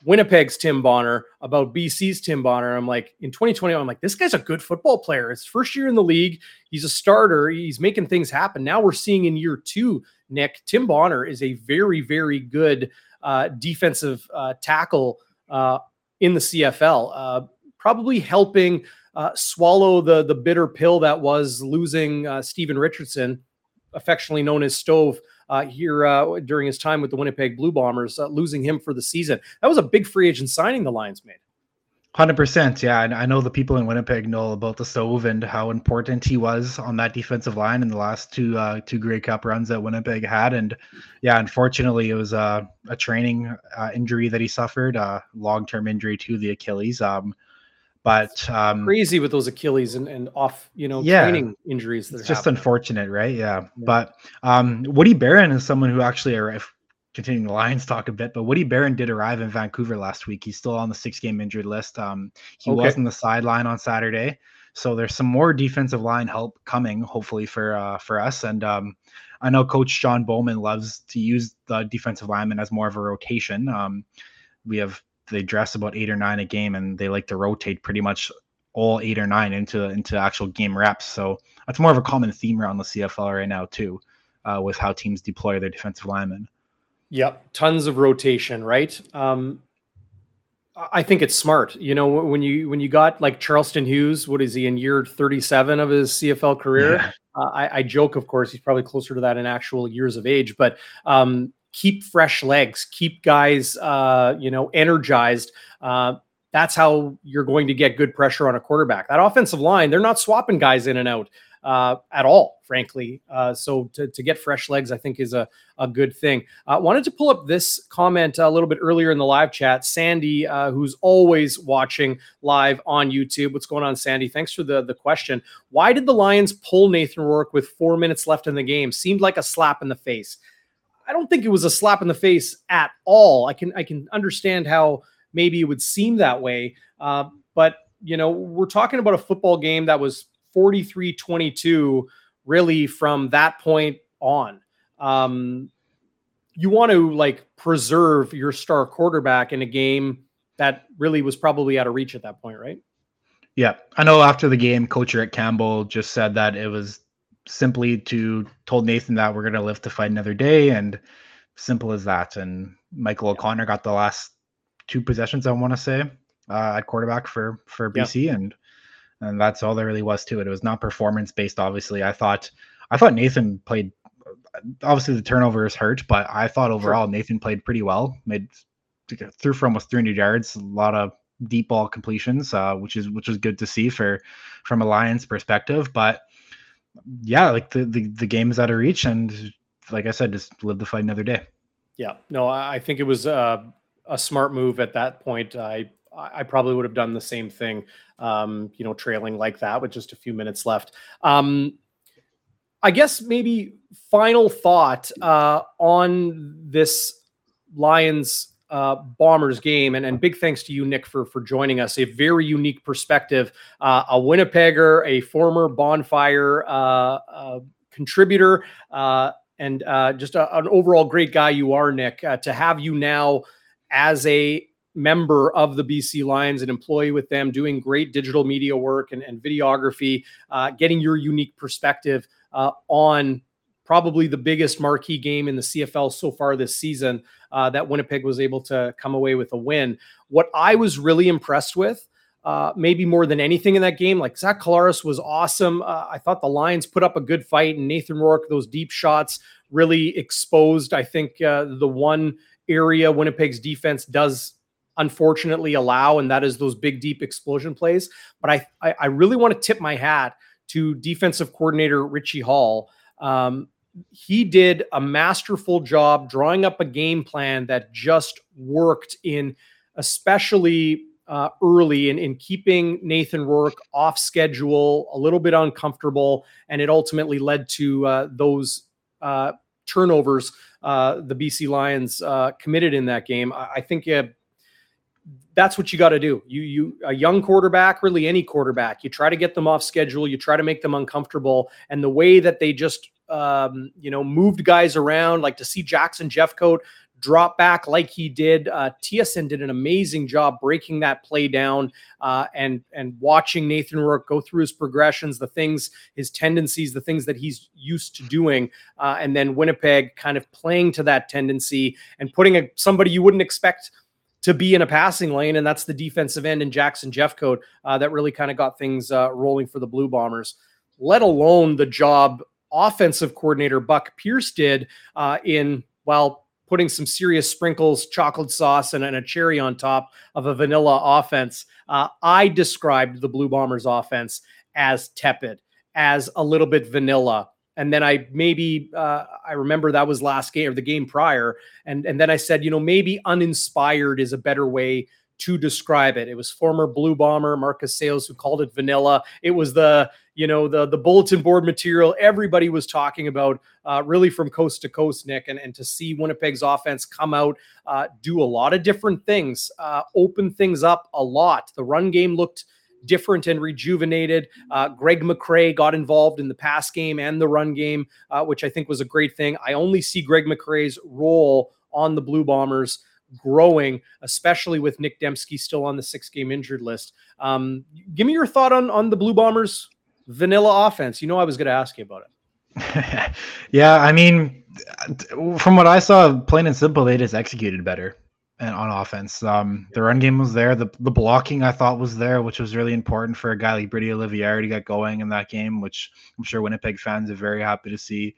Winnipeg's Tim Bonner, about BC's Tim Bonner. I'm like, in 2020, I'm like, this guy's a good football player. It's first year in the league. He's a starter. He's making things happen. Now we're seeing in year two, Nick, Tim Bonner is a very, very good uh, defensive uh, tackle uh, in the CFL, uh, probably helping uh, swallow the the bitter pill that was losing uh, Steven Richardson, affectionately known as Stove uh, here uh, during his time with the Winnipeg Blue Bombers, uh, losing him for the season. That was a big free agent signing the Lions made.
Hundred percent, yeah. And I know the people in Winnipeg know about the stove and how important he was on that defensive line in the last two uh, two Grey Cup runs that Winnipeg had. And yeah, unfortunately, it was uh, a training uh, injury that he suffered, a long term injury to the Achilles. Um, but um,
crazy with those Achilles and, and off, you know, yeah, training injuries.
That it's just happening. unfortunate, right? Yeah. yeah. But um, Woody Baron is someone who actually, if continuing the Lions *laughs* talk a bit, but Woody Baron did arrive in Vancouver last week. He's still on the six game injured list. Um, he okay. was on the sideline on Saturday. So there's some more defensive line help coming, hopefully for uh, for us. And um, I know Coach John Bowman loves to use the defensive lineman as more of a rotation. Um, we have they dress about eight or nine a game, and they like to rotate pretty much all eight or nine into into actual game reps. So that's more of a common theme around the CFL right now too, uh, with how teams deploy their defensive linemen.
Yep, tons of rotation, right? Um, I think it's smart. You know, when you when you got like Charleston Hughes, what is he in year 37 of his CFL career? Yeah. Uh, I, I, joke, of course, he's probably closer to that in actual years of age, but um, keep fresh legs, keep guys, uh, you know, energized. Uh, that's how you're going to get good pressure on a quarterback. That offensive line, they're not swapping guys in and out uh, at all, frankly. Uh, so to, to get fresh legs, I think is a, a good thing. I uh, wanted to pull up this comment a little bit earlier in the live chat. Sandy, uh, who's always watching live on YouTube. What's going on, Sandy? Thanks for the, the question. Why did the Lions pull Nathan Rourke with four minutes left in the game? Seemed like a slap in the face. I don't think it was a slap in the face at all. I can I can understand how maybe it would seem that way, uh, but you know we're talking about a football game that was 43-22 really from that point on. Um, you want to like preserve your star quarterback in a game that really was probably out of reach at that point, right?
Yeah, I know. After the game, Coach Rick Campbell just said that it was simply to told Nathan that we're going to live to fight another day, and simple as that. And Michael O'Connor got the last two possessions, I want to say, uh, at quarterback for for BC, yeah. and and that's all there really was to it. It was not performance based. Obviously, I thought I thought Nathan played. Obviously, the turnovers hurt, but I thought overall sure. Nathan played pretty well. Made threw for almost 300 yards, a lot of deep ball completions, uh, which is which is good to see for from a Lions perspective. But yeah, like the, the the game is out of reach, and like I said, just live the fight another day.
Yeah, no, I think it was uh, a smart move at that point. I I probably would have done the same thing, um, you know, trailing like that with just a few minutes left. Um, I guess maybe final thought uh, on this Lions uh, Bombers game, and, and big thanks to you, Nick, for for joining us. A very unique perspective. Uh, a Winnipegger, a former Bonfire uh, uh contributor, uh, and uh, just a, an overall great guy you are, Nick. to have you now as a member of the BC Lions, an employee with them, doing great digital media work and, and videography, getting your unique perspective on probably the biggest marquee game in the CFL so far this season uh, that Winnipeg was able to come away with a win. What I was really impressed with, uh, maybe more than anything in that game, like Zach Collaros was awesome. Uh, I thought the Lions put up a good fight, and Nathan Rourke, those deep shots really exposed, I think, uh, the one area Winnipeg's defense does unfortunately allow, and that is those big, deep explosion plays. But I, I, I really want to tip my hat to defensive coordinator Richie Hall. Um, he did a masterful job drawing up a game plan that just worked in especially uh, early in, in keeping Nathan Rourke off schedule, a little bit uncomfortable, and it ultimately led to uh, those uh, turnovers uh, the BC Lions uh, committed in that game. I, I think uh, that's what you got to do. You you a young quarterback, really any quarterback, you try to get them off schedule, you try to make them uncomfortable, and the way that they just um, you know, moved guys around, like to see Jackson Jeffcoat drop back like he did. Uh, TSN did an amazing job breaking that play down uh, and and watching Nathan Rourke go through his progressions, the things, his tendencies, the things that he's used to doing, uh, and then Winnipeg kind of playing to that tendency and putting a somebody you wouldn't expect to be in a passing lane, and that's the defensive end in Jackson Jeffcoat uh, that really kind of got things uh, rolling for the Blue Bombers. Let alone the job offensive coordinator Buck Pierce did uh, in, well, putting some serious sprinkles, chocolate sauce, and, and a cherry on top of a vanilla offense. Uh, I described the Blue Bombers offense as tepid, as a little bit vanilla. And then I maybe uh, I remember that was last game or the game prior, and and then I said, you know, maybe uninspired is a better way to describe it. It was former Blue Bomber Marcus Sayles who called it vanilla. It was the you know the the bulletin board material everybody was talking about uh, really from coast to coast nick and, and to see winnipeg's offense come out uh, do a lot of different things uh, open things up a lot the run game looked different and rejuvenated uh, greg mccrae got involved in the pass game and the run game uh, which i think was a great thing i only see greg mccrae's role on the blue bombers growing, especially with Nick Demski still on the six game injured list. Um, give me your thought on on the Blue Bombers vanilla offense. You know, I was going to ask you about
it. *laughs* yeah, I mean, from what I saw, plain and simple, they just executed better and on offense. Um, the run game was there. The the blocking I thought was there, which was really important for a guy like Brady Oliveira to get going in that game, which I'm sure Winnipeg fans are very happy to see.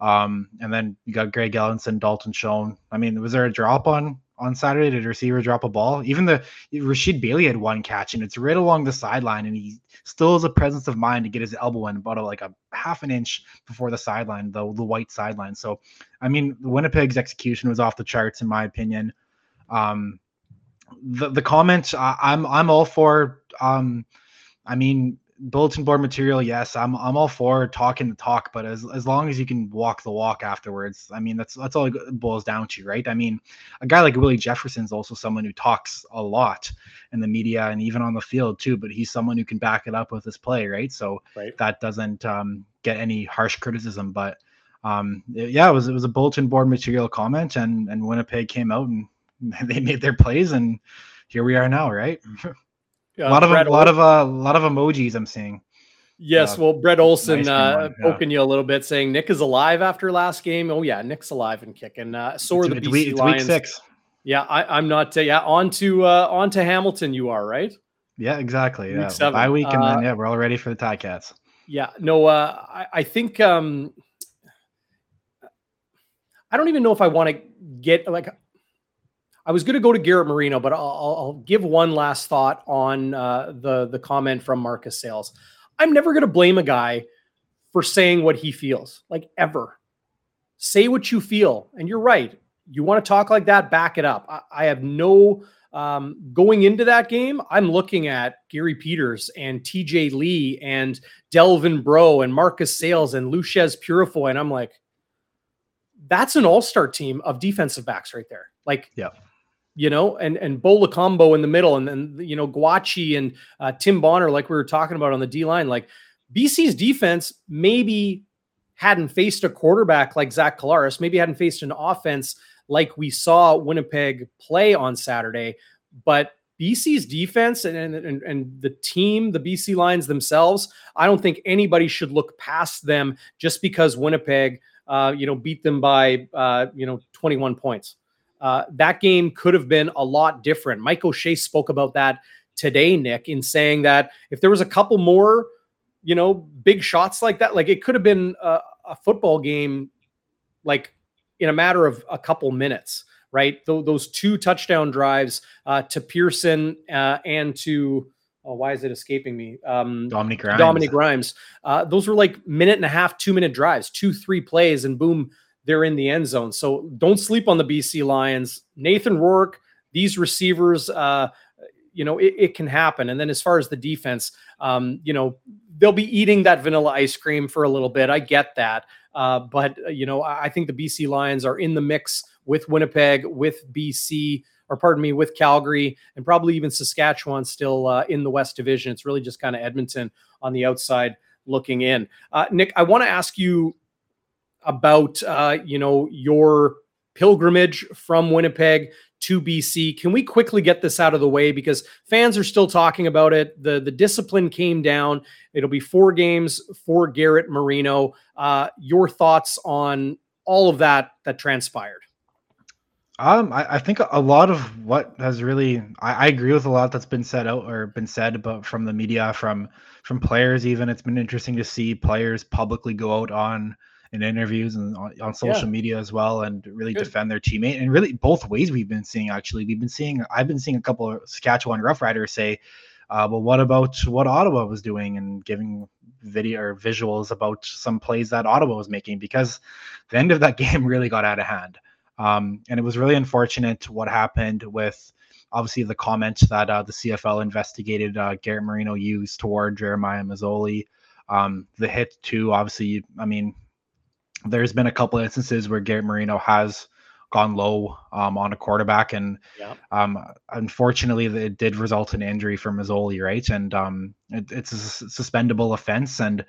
Um, and then you got Greg Ellingson, Dalton Schoen. I mean, was there a drop on on Saturday? Did a receiver drop a ball? Even the Rasheed Bailey had one catch, and it's right along the sideline, and he still has a presence of mind to get his elbow in about a, like a half an inch before the sideline, the the white sideline. So, I mean, Winnipeg's execution was off the charts in my opinion. Um, the the comment I, I'm I'm all for. Um, I mean, bulletin board material, yes, I'm I'm all for talking the talk, but as as long as you can walk the walk afterwards, I mean that's that's all it boils down to, right? I mean, a guy like Willie Jefferson is also someone who talks a lot in the media and even on the field too, but he's someone who can back it up with his play, right? So right. that doesn't um, get any harsh criticism, but um, yeah, it was it was a bulletin board material comment, and and Winnipeg came out and *laughs* they made their plays, and here we are now, right? *laughs* a lot of a lot of a uh, lot of emojis I'm seeing.
Yes, uh, well, Brett Olson nice uh, poking you a little bit, saying Nick is alive after last game. Oh yeah, Nick's alive and kicking. Uh, so are the BC week, Lions. Week six. Yeah, I, am not. Uh, yeah, on to uh, on to Hamilton. You are right.
Yeah, exactly. Week yeah, seven. bye week, and then uh, yeah, we're all ready for the Ti-Cats.
Yeah, no, uh, I, I think um, I don't even know if I want to get like I was going to go to Garrett Marino, but I'll, I'll give one last thought on uh, the the comment from Marcus Sayles. I'm never going to blame a guy for saying what he feels, like ever. Say what you feel, and you're right. You want to talk like that, back it up. I, I have no um, going into that game. I'm looking at Garry Peters and TJ Lee and Delvin Breaux and Marcus Sayles and Loucheiz Purifoy, and I'm like, that's an all-star team of defensive backs right there. Like,
yeah
you know, and and Bo Lokombo in the middle, and then you know Guachi and uh, Tim Bonner, like we were talking about on the D line. Like BC's defense maybe hadn't faced a quarterback like Zach Collaros, maybe hadn't faced an offense like we saw Winnipeg play on Saturday, but BC's defense and, and, and the team, the BC Lions themselves, I don't think anybody should look past them just because Winnipeg, uh, you know, beat them by, uh, you know, 21 points. Uh, that game could have been a lot different. Mike O'Shea spoke about that today, Nick, in saying that if there was a couple more, you know, big shots like that, like it could have been a, a football game, like in a matter of a couple minutes, right? Th- those two touchdown drives uh, to Pearson uh, and to oh, why is it escaping me? Um,
Dominique Rhymes.
Dominique Rhymes. Uh, those were like minute and a half, two minute drives, two, three plays, and boom, they're in the end zone. So don't sleep on the BC Lions. Nathan Rourke, these receivers, uh, you know, it, it, can happen. And then as far as the defense, um, you know, they'll be eating that vanilla ice cream for a little bit. I get that. Uh, but, uh, you know, I think the BC Lions are in the mix with Winnipeg, with BC, or pardon me, with Calgary, and probably even Saskatchewan still uh, in the West Division. It's really just kind of Edmonton on the outside looking in. Uh, Nick, I want to ask you about uh, you know your pilgrimage from Winnipeg to BC. Can we quickly get this out of the way because fans are still talking about it. The the discipline came down. It'll be four games for Garrett Marino. Uh, your thoughts on all of that that transpired?
Um, I, I, think a lot of what has really I, I, agree with a lot that's been said out or been said about from the media, from from players even. It's been interesting to see players publicly go out on in interviews and on, on social yeah. media as well and really Good. defend their teammate and really both ways we've been seeing actually we've been seeing i've been seeing a couple of saskatchewan rough riders say uh, well what about what ottawa was doing and giving video or visuals about some plays that ottawa was making because the end of that *laughs* game really got out of hand um, and it was really unfortunate what happened with obviously the comment that uh, the cfl investigated uh, garrett marino used toward jeremiah Masoli. um, the hit too obviously i mean there's been a couple instances where Garrett Marino has gone low um, on a quarterback, and yeah. um, unfortunately, it did result in injury for Masoli, right? And um, it, it's a suspendable offense, and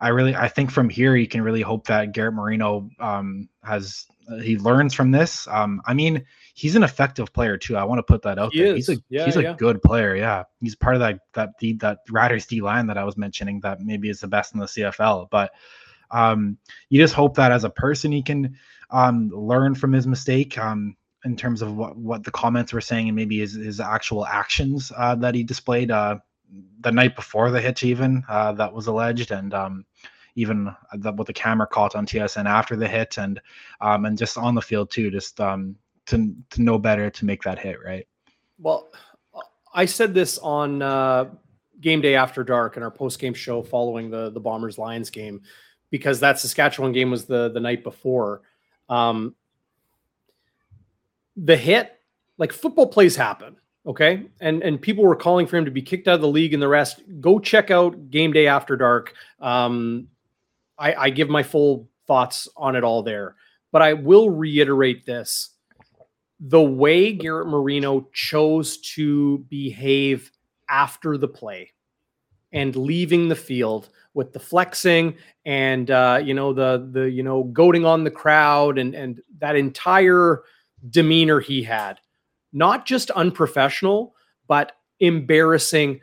I really, I think from here you can really hope that Garrett Marino um, has he learns from this. Um, I mean, he's an effective player too. I want to put that out he there. Is. He's a yeah, he's a yeah. good player. Yeah, he's part of that that D, that Riders D line that I was mentioning that maybe is the best in the CFL, but um, you just hope that as a person he can um, learn from his mistake um, in terms of what, what the comments were saying and maybe his, his actual actions uh, that he displayed uh, the night before the hit even uh, that was alleged and um, even the, what the camera caught on TSN after the hit and um, and just on the field too just um, to, to know better to make that hit right?
Well I said this on uh, game day after dark in our post game show following the the Bombers Lions game because that Saskatchewan game was the the night before. Um, the hit, like football plays happen, Okay. And and people were calling for him to be kicked out of the league and the rest. Go check out Game Day After Dark. Um, I, I give my full thoughts on it all there. But I will reiterate this. The way Garrett Marino chose to behave after the play and leaving the field with the flexing and uh, you know the the you know goading on the crowd and and that entire demeanor he had not just unprofessional, but embarrassing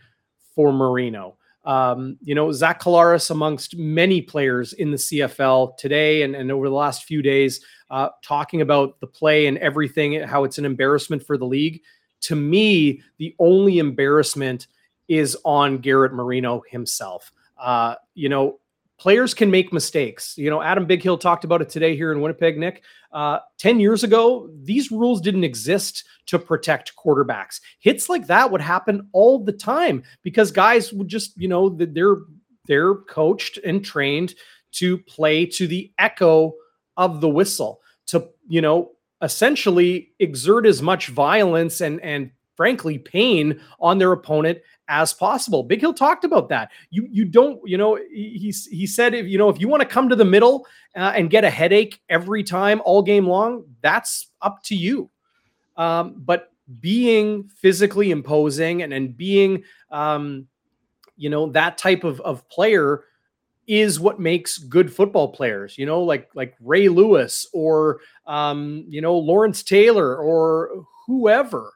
for Marino. Um, you know, Zach Collaros, amongst many players in the CFL today and, and over the last few days, uh, talking about the play and everything, how it's an embarrassment for the league. To me, the only embarrassment is on Garrett Marino himself. Uh, you know, players can make mistakes. You know, Adam Bighill talked about it today here in Winnipeg, Nick. Uh, 10 years ago, these rules didn't exist to protect quarterbacks. Hits like that would happen all the time because guys would just, you know, they're they're coached and trained to play to the echo of the whistle, to, you know, essentially exert as much violence and and frankly pain on their opponent as possible. Bighill talked about that. You you don't you know he he said if you know if you want to come to the middle uh, and get a headache every time all game long, that's up to you. Um, but being physically imposing and and being um, you know that type of of player is what makes good football players you know like like ray lewis or um, you know lawrence taylor or whoever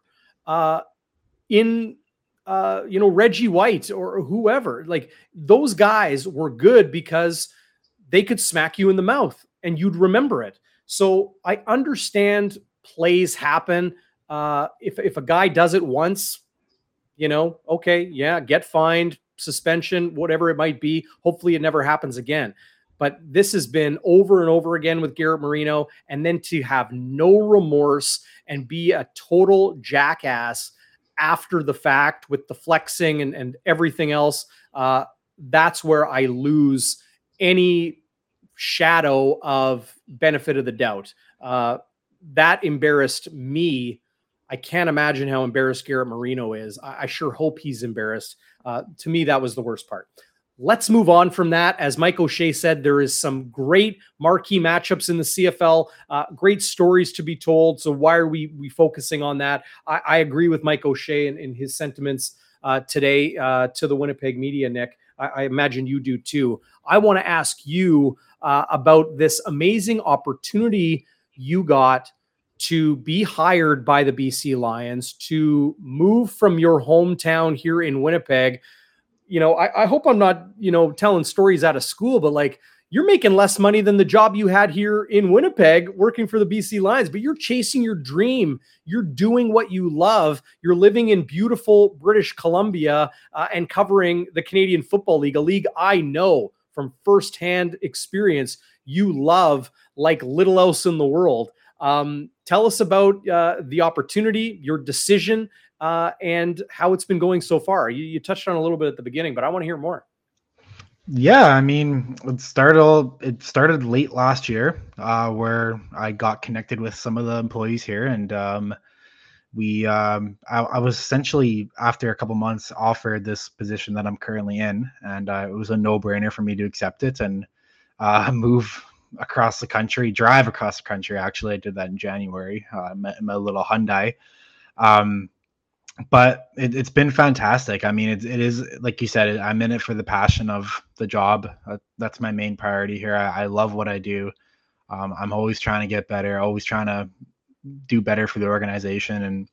uh, in uh, you know, Reggie White or whoever. Like those guys were good because they could smack you in the mouth and you'd remember it. So I understand plays happen. Uh, if if a guy does it once, you know, okay, yeah, get fined, suspension, whatever it might be. Hopefully, it never happens again. But this has been over and over again with Garrett Marino, and then to have no remorse and be a total jackass after the fact with the flexing and, and everything else, uh, that's where I lose any shadow of benefit of the doubt. Uh, that embarrassed me. I can't imagine how embarrassed Garrett Marino is. I, I sure hope he's embarrassed. Uh, to me, that was the worst part. Let's move on from that. As Mike O'Shea said, there is some great marquee matchups in the CFL, uh, great stories to be told. So why are we we focusing on that? I, I agree with Mike O'Shea in his sentiments uh, today uh, to the Winnipeg media, Nick. I, I, imagine you do too. I want to ask you uh, about this amazing opportunity you got to be hired by the BC Lions to move from your hometown here in Winnipeg you know, I, I hope I'm not, you know, telling stories out of school, but like you're making less money than the job you had here in Winnipeg working for the BC Lions, but you're chasing your dream. You're doing what you love. You're living in beautiful British Columbia uh, and covering the Canadian Football League, a league I know from firsthand experience you love like little else in the world. Um, tell us about uh, the opportunity, your decision, uh, and how it's been going so far. You, you touched on a little bit at the beginning, but I want to hear more.
Yeah, I mean, it started it started late last year, uh, where I got connected with some of the employees here, and um, we um, I, I, was essentially after a couple months offered this position that I'm currently in, and uh, it was a no brainer for me to accept it and uh, *laughs* move across the country, drive across the country. Actually, I did that in January. Uh, my, my little Hyundai. Um, but it, has been fantastic. I mean, it, it is like you said. I'm in it for the passion of the job. Uh, that's my main priority here. I, I love what I do. Um, I'm always trying to get better. Always trying to do better for the organization, and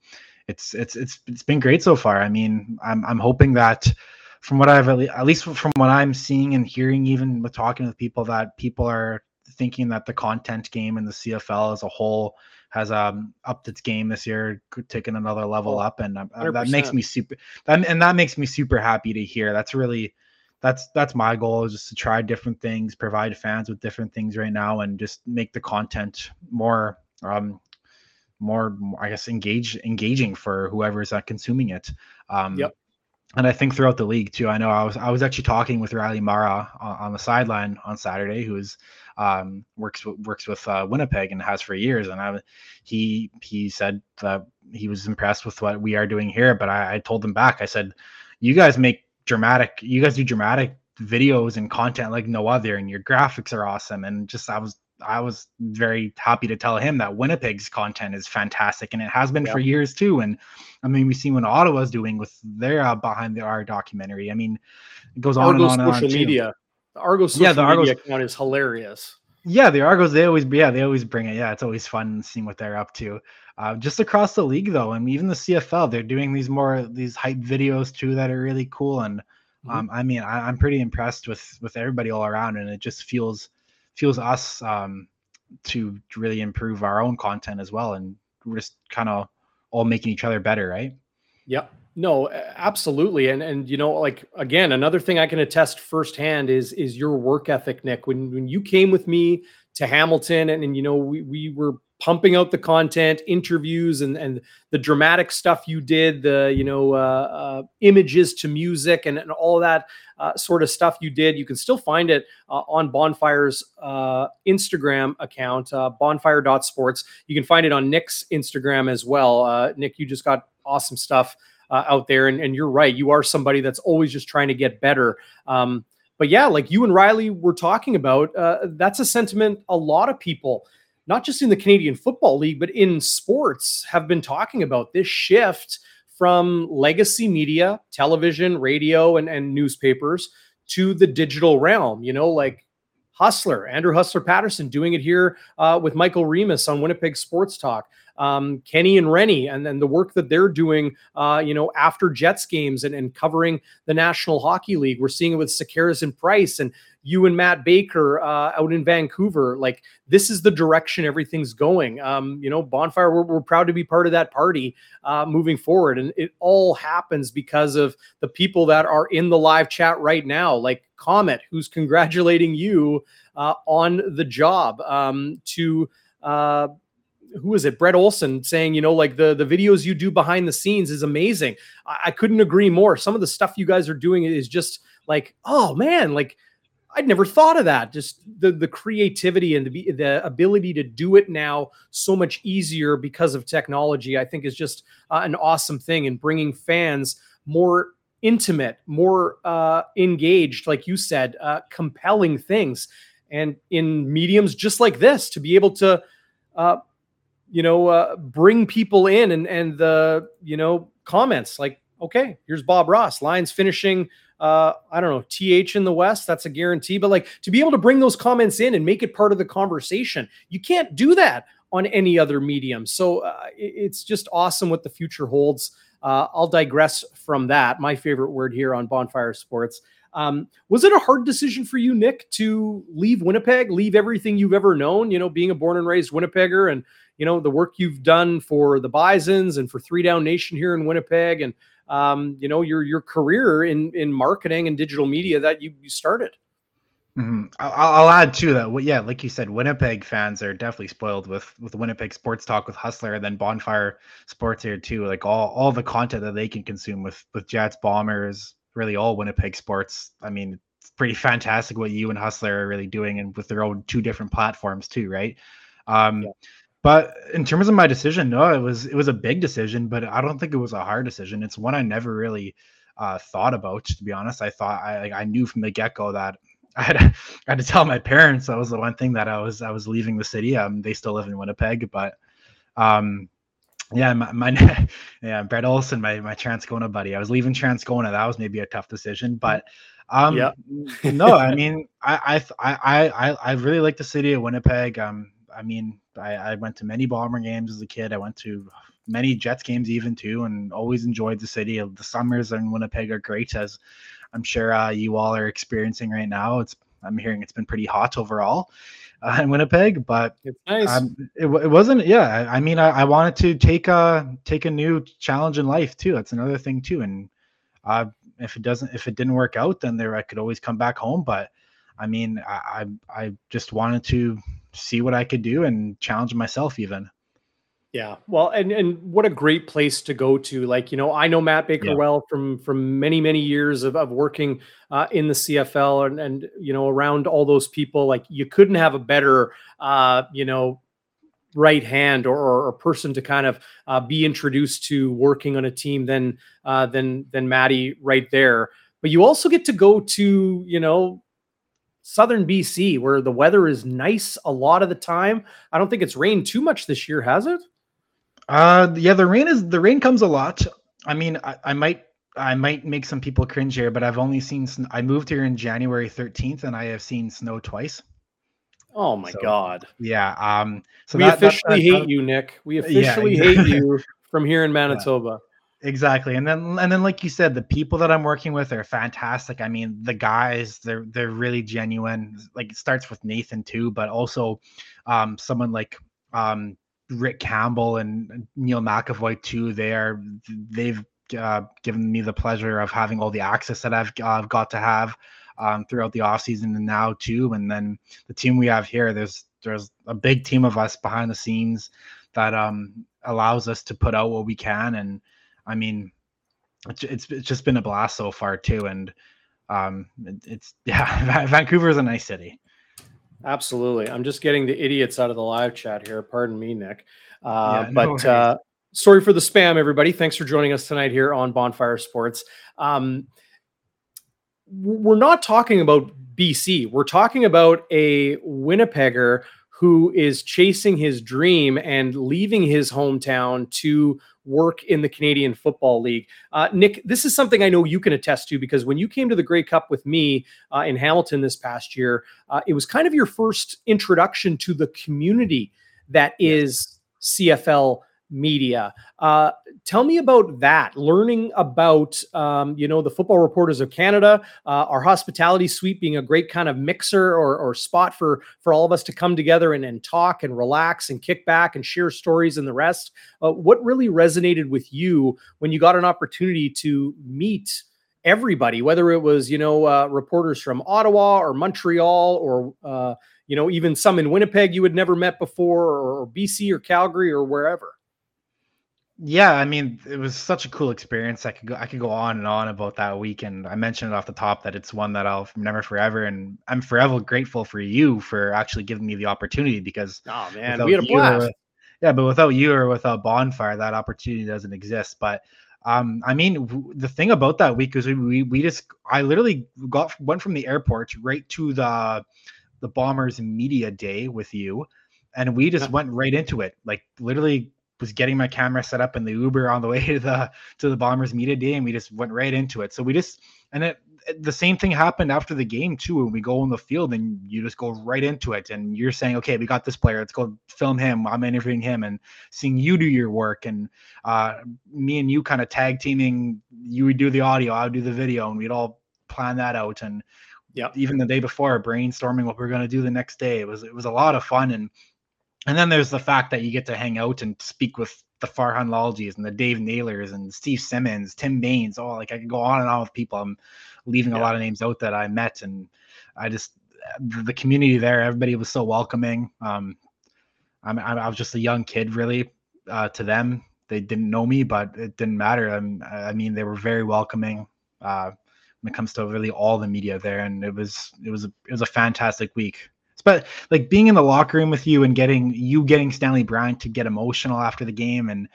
it's it's it's it's been great so far. I mean, I'm I'm hoping that from what I've at least from what I'm seeing and hearing, even with talking with people, that people are thinking that the content game in the CFL as a whole has um upped its game this year, taken another level oh, up, and uh, that makes me super. That, and that makes me super happy to hear. That's really that's that's my goal is just to try different things, provide fans with different things right now, and just make the content more um more I guess engage engaging for whoever's uh, consuming it. Um,
yep.
and I think throughout the league too. I know I was I was actually talking with Riley Mara on, on the sideline on Saturday, who is um, works works with uh, Winnipeg and has for years. And I he he said that he was impressed with what we are doing here. But I, I told him back. I said, "You guys make dramatic. You guys do dramatic videos and content like no other, and your graphics are awesome." And just I was I was very happy to tell him that Winnipeg's content is fantastic, and it has been for years too. And I mean, we see what Ottawa's doing with their uh, behind the R documentary. I mean, it goes on and on.
Social
on
media, the Argos yeah, the Argos, account is hilarious.
Yeah, the Argos they always yeah they always bring it. Yeah, it's always fun seeing what they're up to. Uh, just across the league though, and even the CFL, they're doing these more these hype videos too that are really cool. And mm-hmm. um, I mean, I, I'm pretty impressed with with everybody all around, and it just feels fuels us um, to really improve our own content as well, and we're just kind of all making each other better, right?
Yep. No, absolutely. And and you know, like again, another thing I can attest firsthand is is your work ethic, Nick. When when you came with me to Hamilton and, and you know, we we were pumping out the content, interviews, and and the dramatic stuff you did, the you know uh, uh, images to music, and, and all that uh, sort of stuff you did. You can still find it uh, on Bonfire's uh, Instagram account, uh, bonfire.sports. You can find it on Nick's Instagram as well. Nick, you just got awesome stuff out there, and, and you're right. You are somebody that's always just trying to get better. Um, but yeah, like you and Riley were talking about, that's a sentiment a lot of people not just in the Canadian Football League, but in sports, have been talking about this shift from legacy media, television, radio, and, and newspapers to the digital realm. You know, like Hustler, Andrew Hustler Patterson doing it here uh, with Michael Remus on Winnipeg Sports Talk um, Kenny and Rennie, and then the work that they're doing, uh, you know, after Jets games and, and covering the National Hockey League. We're seeing it with Sakaris and Price and you and Matt Baker uh, out in Vancouver. Like this is the direction everything's going. Um, you know, Bonfire, we're, we're, proud to be part of that party uh, moving forward. And it all happens because of the people that are in the live chat right now, like Comet, who's congratulating you uh, on the job um, to uh, who is it? Brett Olson saying, you know, like the the videos you do behind the scenes is amazing. I, I couldn't agree more. Some of the stuff you guys are doing is just like, oh man, like I'd never thought of that. Just the the creativity and the the ability to do it now so much easier because of technology. I think is just uh, an awesome thing and bringing fans more intimate, more uh, engaged, like you said, uh, compelling things, and in mediums just like this to be able to uh, you know, uh, bring people in and and the you know comments like, okay, here's Bob Ross, Lions finishing. Uh, I don't know, TH in the West, that's a guarantee. But like to be able to bring those comments in and make it part of the conversation, you can't do that on any other medium. So uh, it's just awesome what the future holds. Uh, I'll digress from that. My favorite word here on Bonfire Sports. Um, was it a hard decision for you, Nick, to leave Winnipeg, leave everything you've ever known? You know, being a born and raised Winnipegger, and you know the work you've done for the Bisons and for Three Down Nation here in Winnipeg, and um, you know your your career in in marketing and digital media that you, you started.
Mm-hmm. I'll, I'll, add to that. Yeah, like you said, Winnipeg fans are definitely spoiled with with Winnipeg sports talk with Hustler, and then Bonfire Sports here too. Like all all the content that they can consume with with Jets, Bombers, really all Winnipeg sports. I mean, it's pretty fantastic what you and Hustler are really doing, and with their own two different platforms too, right? Um, yeah. But in terms of my decision, no, it was it was a big decision, but I don't think it was a hard decision. It's one I never really uh, thought about. To be honest, I thought I I knew from the get go that *laughs* I had, I had to tell my parents that was the one thing that I was I was leaving the city. Um, they still live in Winnipeg, but um, yeah, my, my *laughs* yeah, Brett Olson, my my Transcona buddy. I was leaving Transcona. That was maybe a tough decision, but um, yeah, no, I *laughs* mean, I I I I I really like the city of Winnipeg. Um, I mean, I, I went to many Bomber games as a kid. I went to many Jets games even too, and always enjoyed the city. The summers in Winnipeg are great, as I'm sure uh, you all are experiencing right now. It's I'm hearing it's been pretty hot overall uh, in Winnipeg, but
it's nice. Um,
it, it wasn't. Yeah, I, I mean, I, I, wanted to take a take a new challenge in life too. That's another thing too. And uh, if it doesn't, if it didn't work out, then there I could always come back home. But I mean, I I, I just wanted to see what I could do and challenge myself even.
Yeah, well, and and what a great place to go to. Like you know, I know Matt Baker yeah. well from from many many years of, of working uh, in the CFL and and you know around all those people. Like you couldn't have a better uh, you know right hand or, or, or person to kind of uh, be introduced to working on a team than uh, than than Maddie right there. But you also get to go to you know southern BC where the weather is nice a lot of the time. I don't think it's rained too much this year, has it?
Uh, yeah, the rain is the rain comes a lot. I mean, I, I might I might make some people cringe here, but I've only seen I moved here in January 13th, and I have seen snow twice.
Oh my so, god!
Yeah. Um.
So we that, officially that, that, hate you, Nick. We officially yeah, hate you from here in *laughs* Manitoba.
Exactly. And then and then like you said, the people that I'm working with are fantastic. I mean, the guys, they're they're really genuine. Like it starts with Nathan too, but also um someone like um Rick Campbell and Neil McEvoy too. They are they've uh, given me the pleasure of having all the access that I've uh, got to have um, throughout the offseason and now too. And then the team we have here, there's there's a big team of us behind the scenes that um, allows us to put out what we can. And I mean, it's it's, it's just been a blast so far too. And um, it, it's *laughs* yeah, Vancouver is a nice city.
Absolutely. I'm just getting the idiots out of the live chat here. Pardon me, Nick. Uh, yeah, no but uh, sorry for the spam, everybody. Thanks for joining us tonight here on Bonfire Sports. Um, we're not talking about BC. We're talking about a Winnipegger who is chasing his dream and leaving his hometown to work in the Canadian Football League. Uh, Nick, this is something I know you can attest to because when you came to the Grey Cup with me uh, in Hamilton this past year, uh, it was kind of your first introduction to the community that is CFL media. Uh, tell me about that. Learning about um, you know the Football Reporters of Canada, uh, our hospitality suite being a great kind of mixer or, or spot for for all of us to come together and, and talk and relax and kick back and share stories and the rest. Uh, what really resonated with you when you got an opportunity to meet? everybody whether it was you know uh, reporters from ottawa or montreal or uh, you know even some in winnipeg you had never met before or, or bc or calgary or wherever
yeah, I mean, it was such a cool experience. I could go, I could go on and on about that week, and I mentioned it off the top that it's one that I'll remember forever, and I'm forever grateful for you for actually giving me the opportunity because
oh man, we had a blast.
Or, yeah, but without you or without Bonfire, that opportunity doesn't exist. But um, I mean, w- the thing about that week is we, we we just I literally got went from the airport right to the the Bombers media day with you, and we just yeah. went right into it. Like literally was getting my camera set up in the Uber on the way to the to the Bombers media day, and we just went right into it. So we just and it the same thing happened after the game too. When we go on the field and you just go right into it, and you're saying, okay, we got this player, let's go film him. I'm interviewing him, and seeing you do your work, and uh, me and you kind of tag teaming. You would do the audio, I would do the video, and we'd all plan that out. And yeah, even the day before, brainstorming what we are going to do the next day. It was it was a lot of fun and and then there's the fact that you get to hang out and speak with the Farhan Lalji's and the Dave Naylors and Steve Simmons, Tim Baines. Oh, like I can go on and on with people. I'm leaving yeah. a lot of names out that I met, and I just the community there. Everybody was so welcoming. Um, I'm, I was just a young kid, really, uh, to them. They didn't know me, but it didn't matter. I'm, I mean, they were very welcoming uh, when it comes to really all the media there, and it was it was a, it was a fantastic week but like being in the locker room with you and getting you getting Stanley Bryant to get emotional after the game and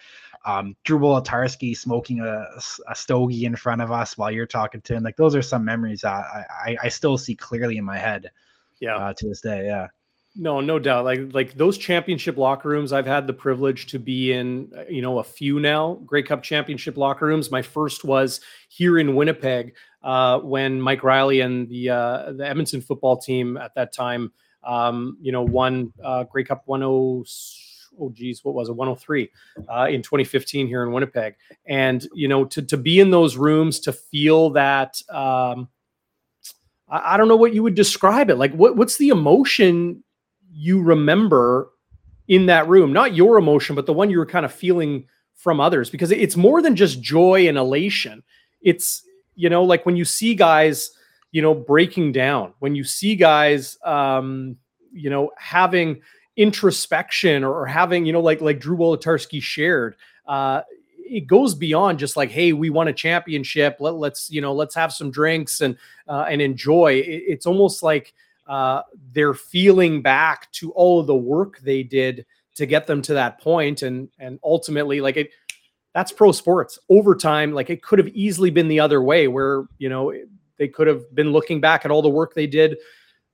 um, Drew Wolitarsky smoking a, a stogie in front of us while you're talking to him. Like those are some memories that I, I, I still see clearly in my head. Yeah. Uh, to this day. Yeah.
No, no doubt. Like like those championship locker rooms, I've had the privilege to be in, you know, a few now. Grey Cup championship locker rooms. My first was here in Winnipeg uh, when Mike Reilly and the uh, the Edmonton football team at that time um, you know, won uh, Grey Cup 10. Oh geez, what was it? 103 uh, in 2015 here in Winnipeg, and you know, to to be in those rooms, to feel that, um, I, I don't know what you would describe it like. What what's the emotion you remember in that room? Not your emotion, but the one you were kind of feeling from others, because it's more than just joy and elation. It's you know, like when you see guys you know, breaking down, when you see guys, um, you know, having introspection or, having, you know, like like Drew Wolitarsky shared. Uh, it goes beyond just like, hey, we won a championship. Let, let's you know, let's have some drinks and uh, and enjoy. It, it's almost like uh, they're feeling back to all of the work they did to get them to that point, and and ultimately, like it, that's pro sports. Overtime, like it could have easily been the other way, where you know they could have been looking back at all the work they did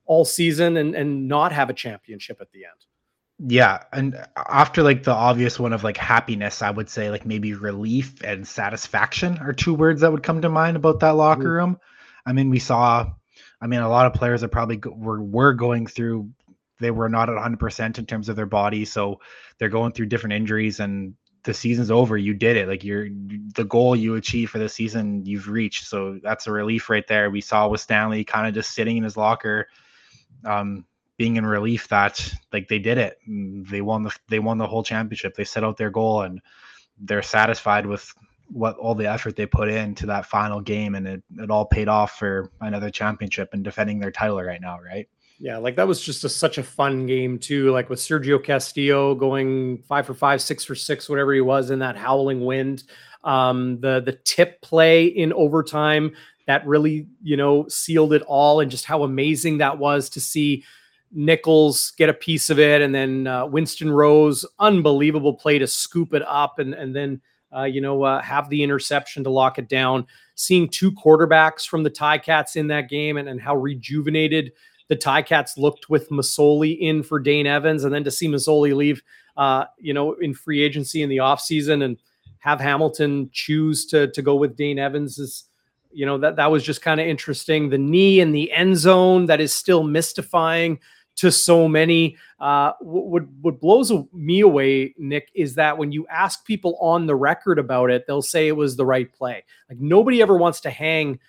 all season and and not have a championship at the end.
Yeah, and after like the obvious one of like happiness, I would say like maybe relief and satisfaction are two words that would come to mind about that locker mm-hmm. room. I mean, we saw, I mean, a lot of players that probably were were going through, they were not at 100 percent in terms of their body, so they're going through different injuries, and the season's over. You did it, like you're the goal you achieved for the season, you've reached. So that's a relief right there. We saw with Stanley kind of just sitting in his locker. Um, being in relief that like they did it. Mm, they won the they won the whole championship. They set out their goal and they're satisfied with what all the effort they put into that final game and it, it all paid off for another championship and defending their title right now, right?
Yeah, like that was just a, such a fun game too. Like with Sergio Castillo going five for five, six for six, whatever he was in that howling wind. Um, the the tip play in overtime that really you know sealed it all, and just how amazing that was to see Nichols get a piece of it, and then uh, Winston Rose, unbelievable play to scoop it up, and and then uh, you know uh, have the interception to lock it down. Seeing two quarterbacks from the Ti-Cats in that game, and, and how rejuvenated the Ti-Cats looked with Masoli in for Dane Evans, and then to see Masoli leave, uh, you know, in free agency in the offseason and have Hamilton choose to to go with Dane Evans is you know that that was just kind of interesting the knee in the end zone that is still mystifying to so many. Uh, what what blows me away, Nick, is that when you ask people on the record about it, they'll say it was the right play. Like nobody ever wants to hang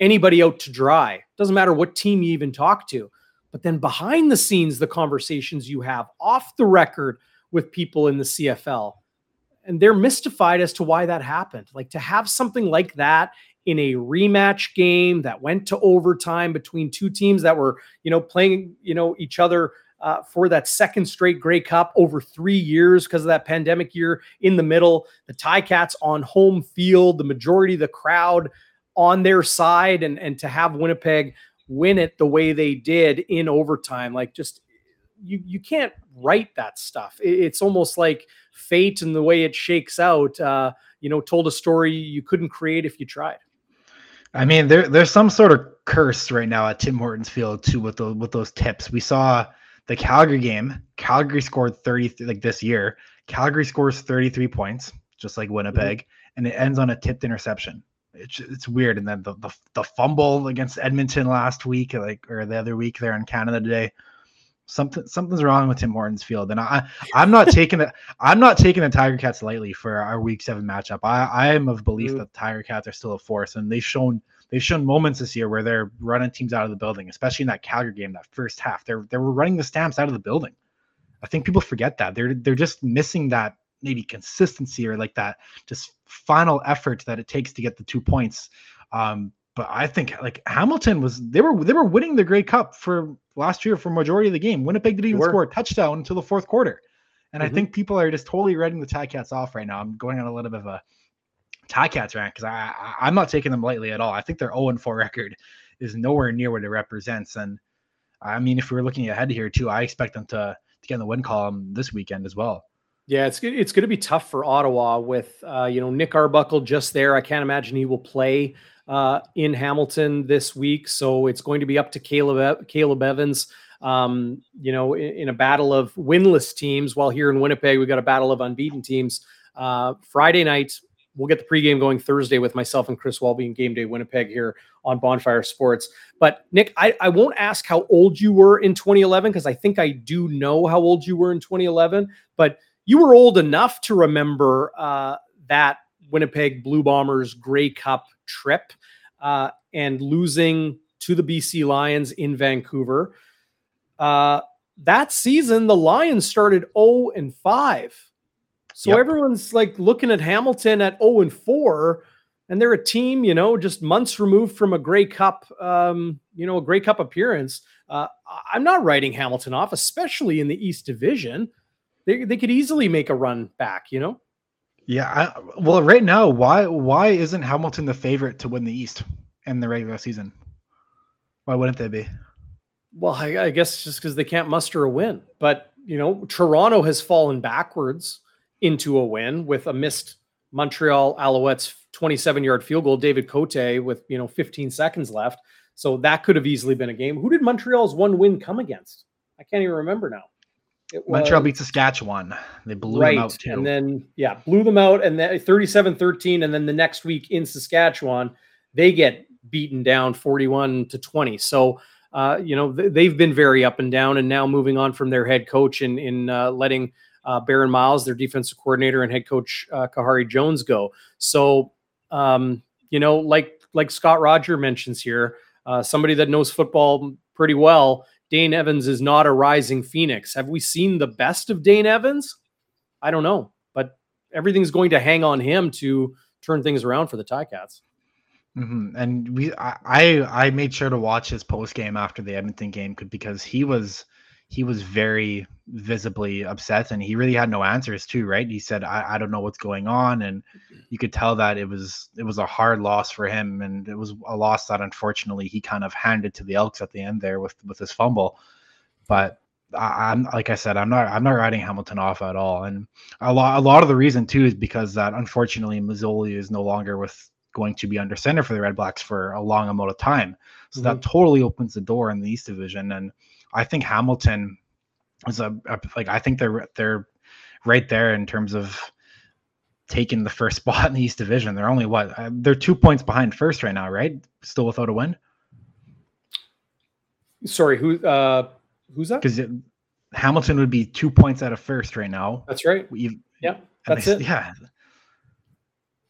anybody out to dry. Doesn't matter what team you even talk to. But then behind the scenes, the conversations you have off the record with people in the CFL, and they're mystified as to why that happened. Like to have something like that in a rematch game that went to overtime between two teams that were, you know, playing, you know, each other uh, for that second straight Grey Cup over three years because of that pandemic year in the middle. The Ticats on home field, the majority of the crowd on their side, and and to have Winnipeg win it the way they did in overtime, like just you you can't write that stuff. It's almost like fate and the way it shakes out. Uh, you know, told a story you couldn't create if you tried.
I mean, there there's some sort of curse right now at Tim Hortons Field too with those with those tips. We saw the Calgary game. Calgary scored 30 like this year. Calgary scores 33 points, just like Winnipeg, mm-hmm. and it ends on a tipped interception. It's it's weird. And then the, the the fumble against Edmonton last week, like or the other week there in Canada today something something's wrong with Tim Hortons Field, and I I'm not taking it. *laughs* I'm not taking the Tiger Cats lightly for our Week Seven matchup. I I am of belief mm. that Tiger Cats are still a force, and they've shown they've shown moments this year where they're running teams out of the building, especially in that Calgary game, that first half. They're they were running the Stamps out of the building. I think people forget that they're they're just missing that maybe consistency or like that just final effort that it takes to get the two points. Um, but I think like Hamilton was they were they were winning the Grey Cup for last year for majority of the game. Winnipeg didn't even score a touchdown until the fourth quarter. And mm-hmm. I think people are just totally writing the Ticats off right now. I'm going on a little bit of a Ticats rant because I, I am not taking them lightly at all. I think their 0 4 record is nowhere near what it represents. And I mean, if we are looking ahead here too, I expect them to to get in the win column this weekend as well.
Yeah, it's it's going to be tough for Ottawa with uh, you know Nick Arbuckle just there. I can't imagine he will play uh, in Hamilton this week. So it's going to be up to Caleb Caleb Evans. Um, you know, in, in, a battle of winless teams, while here in Winnipeg we got a battle of unbeaten teams. Uh, Friday night, we'll get the pregame going Thursday with myself and Chris Walby and Game Day Winnipeg here on Bonfire Sports. But Nick, I, I won't ask how old you were in 2011 because I think I do know how old you were in 2011. But you were old enough to remember uh, that Winnipeg Blue Bombers Grey Cup trip uh, and losing to the BC Lions in Vancouver. Uh, that season, the Lions started 0 and 5. So yep. everyone's like looking at Hamilton at 0 and 4. and they're a team, you know, just months removed from a Grey Cup, um, you know, a Grey Cup appearance. Uh, I'm not writing Hamilton off, especially in the East Division. They, they could easily make a run back, you know.
Yeah, I, well, right now, why why isn't Hamilton the favorite to win the East in the regular season? Why wouldn't they be?
Well, I, I guess just because they can't muster a win. But you know, Toronto has fallen backwards into a win with a missed Montreal Alouettes 27 yard field goal, David Cote with you know 15 seconds left. So that could have easily been a game. Who did Montreal's one win come against? I can't even remember now.
It Montreal beat Saskatchewan. They blew right. them out too.
And then, yeah, blew them out. And then 37 13. And then the next week in Saskatchewan, they get beaten down 41 to 20. So, uh, you know, th- they've been very up and down. And now moving on from their head coach in, in uh, letting uh, Barron Miles, their defensive coordinator, and head coach uh, Khari Jones go. So, um, you know, like like Scott Roger mentions here, uh, somebody that knows football pretty well Dane Evans is not a rising phoenix. Have we seen the best of Dane Evans? I don't know, but everything's going to hang on him to turn things around for the Ticats.
Mm-hmm. And we, I, I made sure to watch his post game after the Edmonton game because he was he was very visibly upset and he really had no answers too right? He said I, I don't know what's going on. And you could tell that it was it was a hard loss for him and it was a loss that unfortunately he kind of handed to the elks at the end there with with his fumble. But I, am like I said, I'm not I'm not writing Hamilton off at all, and a lot a lot of the reason too is because that unfortunately Masoli is no longer with going to be under center for the Redblacks for a long amount of time, so mm-hmm. that totally opens the door in the East Division, and I think Hamilton is a, a, like I think they're they're right there in terms of taking the first *laughs* spot in the East Division. They're only what uh, they're two points behind first right now, right? Still without a win.
Sorry, who uh who's that?
Because Hamilton would be two points out of first right now.
That's right.
We've,
yeah, that's they, it.
Yeah.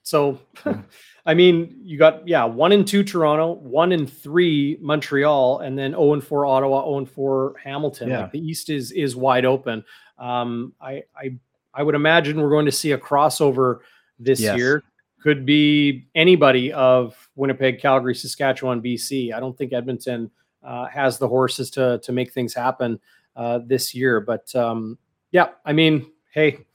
So *laughs* I mean, you got yeah, one and two Toronto, one and three Montreal, and then 0 and 4 Ottawa, 0 and 4 Hamilton. Yeah. Like the East is is wide open. Um, I I I would imagine we're going to see a crossover this yes. year. Could be anybody of Winnipeg, Calgary, Saskatchewan, BC. I don't think Edmonton uh, has the horses to to make things happen uh, this year. But um, yeah, I mean, hey,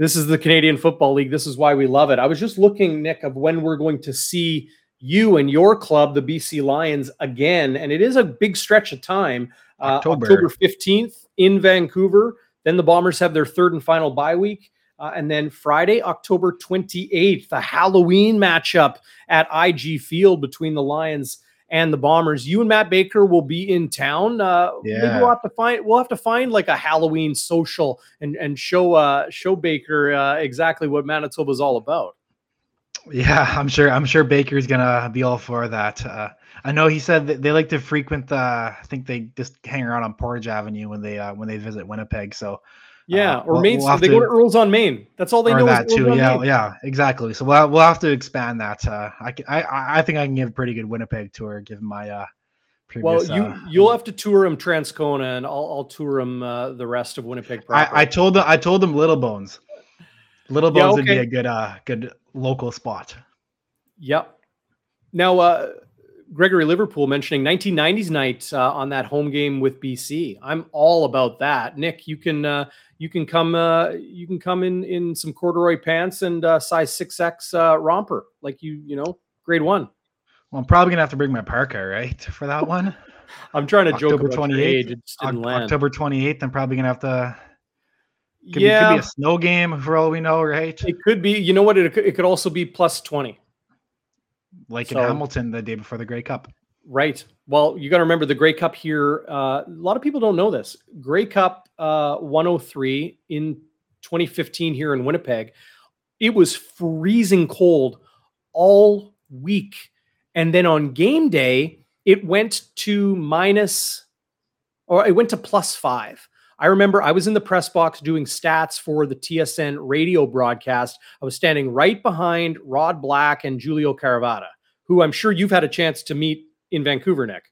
this is the Canadian Football League. This is why we love it. I was just looking, Nick, of when we're going to see you and your club, the BC Lions, again. And it is a big stretch of time. Uh, October. October 15th in Vancouver. Then the Bombers have their third and final bye week. Uh, and then Friday, October 28th, a Halloween matchup at IG Field between the Lions and the Bombers. You and Matt Baker will be in town. Uh, yeah. Maybe we'll have to find we'll have to find like a Halloween social and and show uh show Baker uh, exactly what Manitoba is all about.
Yeah, I'm sure. I'm sure Baker's gonna be all for that. Uh, I know he said that they like to frequent. Uh, I think they just hang around on Portage Avenue when they uh, when they visit Winnipeg. So
yeah, uh, or Main. We'll they to, go to Earl's on Main. That's all they know.
That too. Yeah, Main. yeah, exactly. So we'll we'll have to expand that. Uh, I, I I think I can give a pretty good Winnipeg tour given my uh.
Previous, well, you uh, you'll have to tour him Transcona, and I'll I'll tour him uh, the rest of Winnipeg.
I, I told them I told them Little Bones. Little Bones yeah, okay. would be a good uh good local spot.
Yep. Now, uh, Gregory Liverpool mentioning 1990s night uh, on that home game with BC. I'm all about that. Nick, you can uh, you can come uh, you can come in in some corduroy pants and uh, size six X uh, romper like you you know grade one.
Well, I'm probably gonna have to bring my parka right for that one. *laughs*
I'm trying to October joke about 28th, age. It
October 28th. I'm probably gonna have to. Could yeah, be, could be a snow game for all we know, right?
It could be. You know what? It, it could also be plus 20
like so, in Hamilton the day before the Grey Cup.
Right. Well, you got to remember the Grey Cup here. Uh, a lot of people don't know this. Grey Cup uh, 103 in 2015 here in Winnipeg. It was freezing cold all week. And then on game day, it went to minus, or it went to plus five. I remember I was in the press box doing stats for the TSN radio broadcast. I was standing right behind Rod Black and Julio Caravatta, who I'm sure you've had a chance to meet in Vancouver, Nick.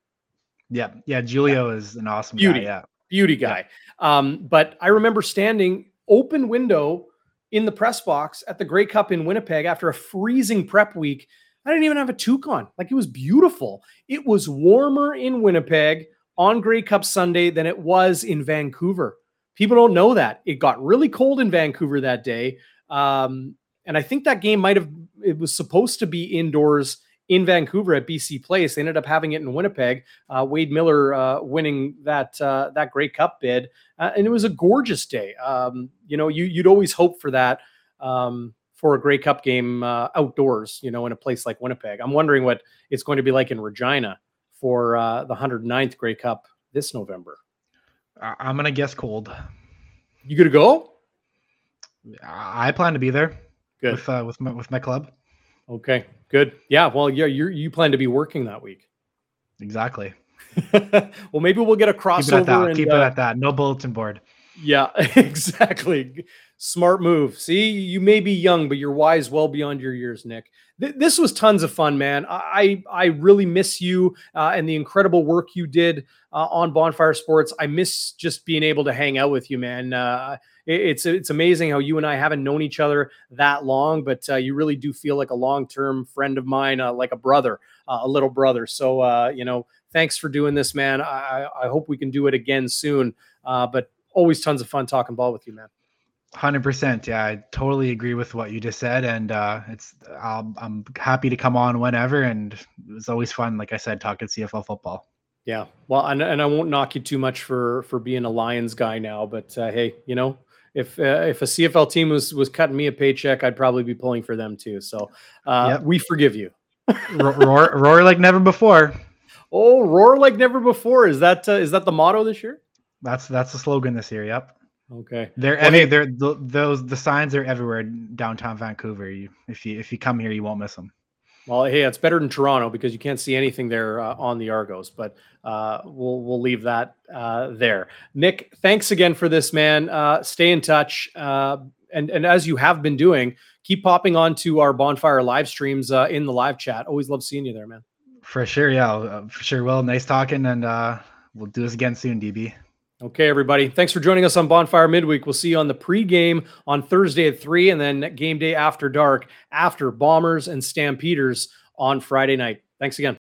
Yeah, yeah. Julio yeah. is an awesome
beauty,
guy. Yeah,
beauty guy. Yeah. Um, but I remember standing open window in the press box at the Grey Cup in Winnipeg after a freezing prep week. I didn't even have a toque on. Like it was beautiful. It was warmer in Winnipeg on Grey Cup Sunday than it was in Vancouver. People don't know that. It got really cold in Vancouver that day. Um, and I think that game might have, it was supposed to be indoors in Vancouver at BC Place. They ended up having it in Winnipeg. Uh, Wade Miller uh, winning that uh, that Grey Cup bid, uh, and it was a gorgeous day. Um, you know, you, would always hope for that um, for a Grey Cup game uh, outdoors. You know, in a place like Winnipeg. I'm wondering what it's going to be like in Regina for uh, the 109th Grey Cup this November.
I'm gonna guess cold.
You gonna go?
I plan to be there.
Good
with uh, with my with my club.
Okay, good. Yeah, well, yeah, you you plan to be working that week.
Exactly. *laughs*
well, maybe we'll get a crossover. Keep it
at that. And, Keep uh, it at that. No bulletin board.
Yeah, *laughs* exactly. Smart move. See, you may be young, but you're wise well beyond your years, Nick. Th- this was tons of fun, man. I I really miss you uh, and the incredible work you did uh, on Bonfire Sports. I miss just being able to hang out with you, man. Uh, it, it's it's amazing how you and I haven't known each other that long, but uh, you really do feel like a long term friend of mine, uh, like a brother, uh, a little brother. So you know, thanks for doing this, man. I I hope we can do it again soon. but always tons of fun talking ball with you, man.
Hundred percent. Yeah, I totally agree with what you just said, and uh, it's i am happy to come on whenever, and it's always fun. Like I said, talking CFL football.
Yeah, well, and, and I won't knock you too much for for being a Lions guy now, but uh, hey, you know, if uh, if a CFL team was was cutting me a paycheck, I'd probably be pulling for them too. So uh, yep. we forgive you.
roar, roar like never before.
Oh, roar like never before. Is that uh, is that the motto this year?
That's that's the slogan this year. Yep.
Okay.
They're well, hey, they're the, those the signs are everywhere downtown Vancouver. You, if you if you come here, you won't miss them.
Well, hey, it's better than Toronto because you can't see anything there uh, on the Argos. But uh, we'll we'll leave that uh, there. Nick, thanks again for this, man. Uh, stay in touch, uh, and and as you have been doing, keep popping on to our bonfire live streams uh, in the live chat. Always love seeing you there, man.
For sure, yeah, for sure. Well, nice talking, and we'll do this again soon, DB.
Okay, everybody. Thanks for joining us on Bonfire Midweek. We'll see you on the pregame on Thursday at 3 and then game day after dark after Bombers and Stampeders on Friday night. Thanks again.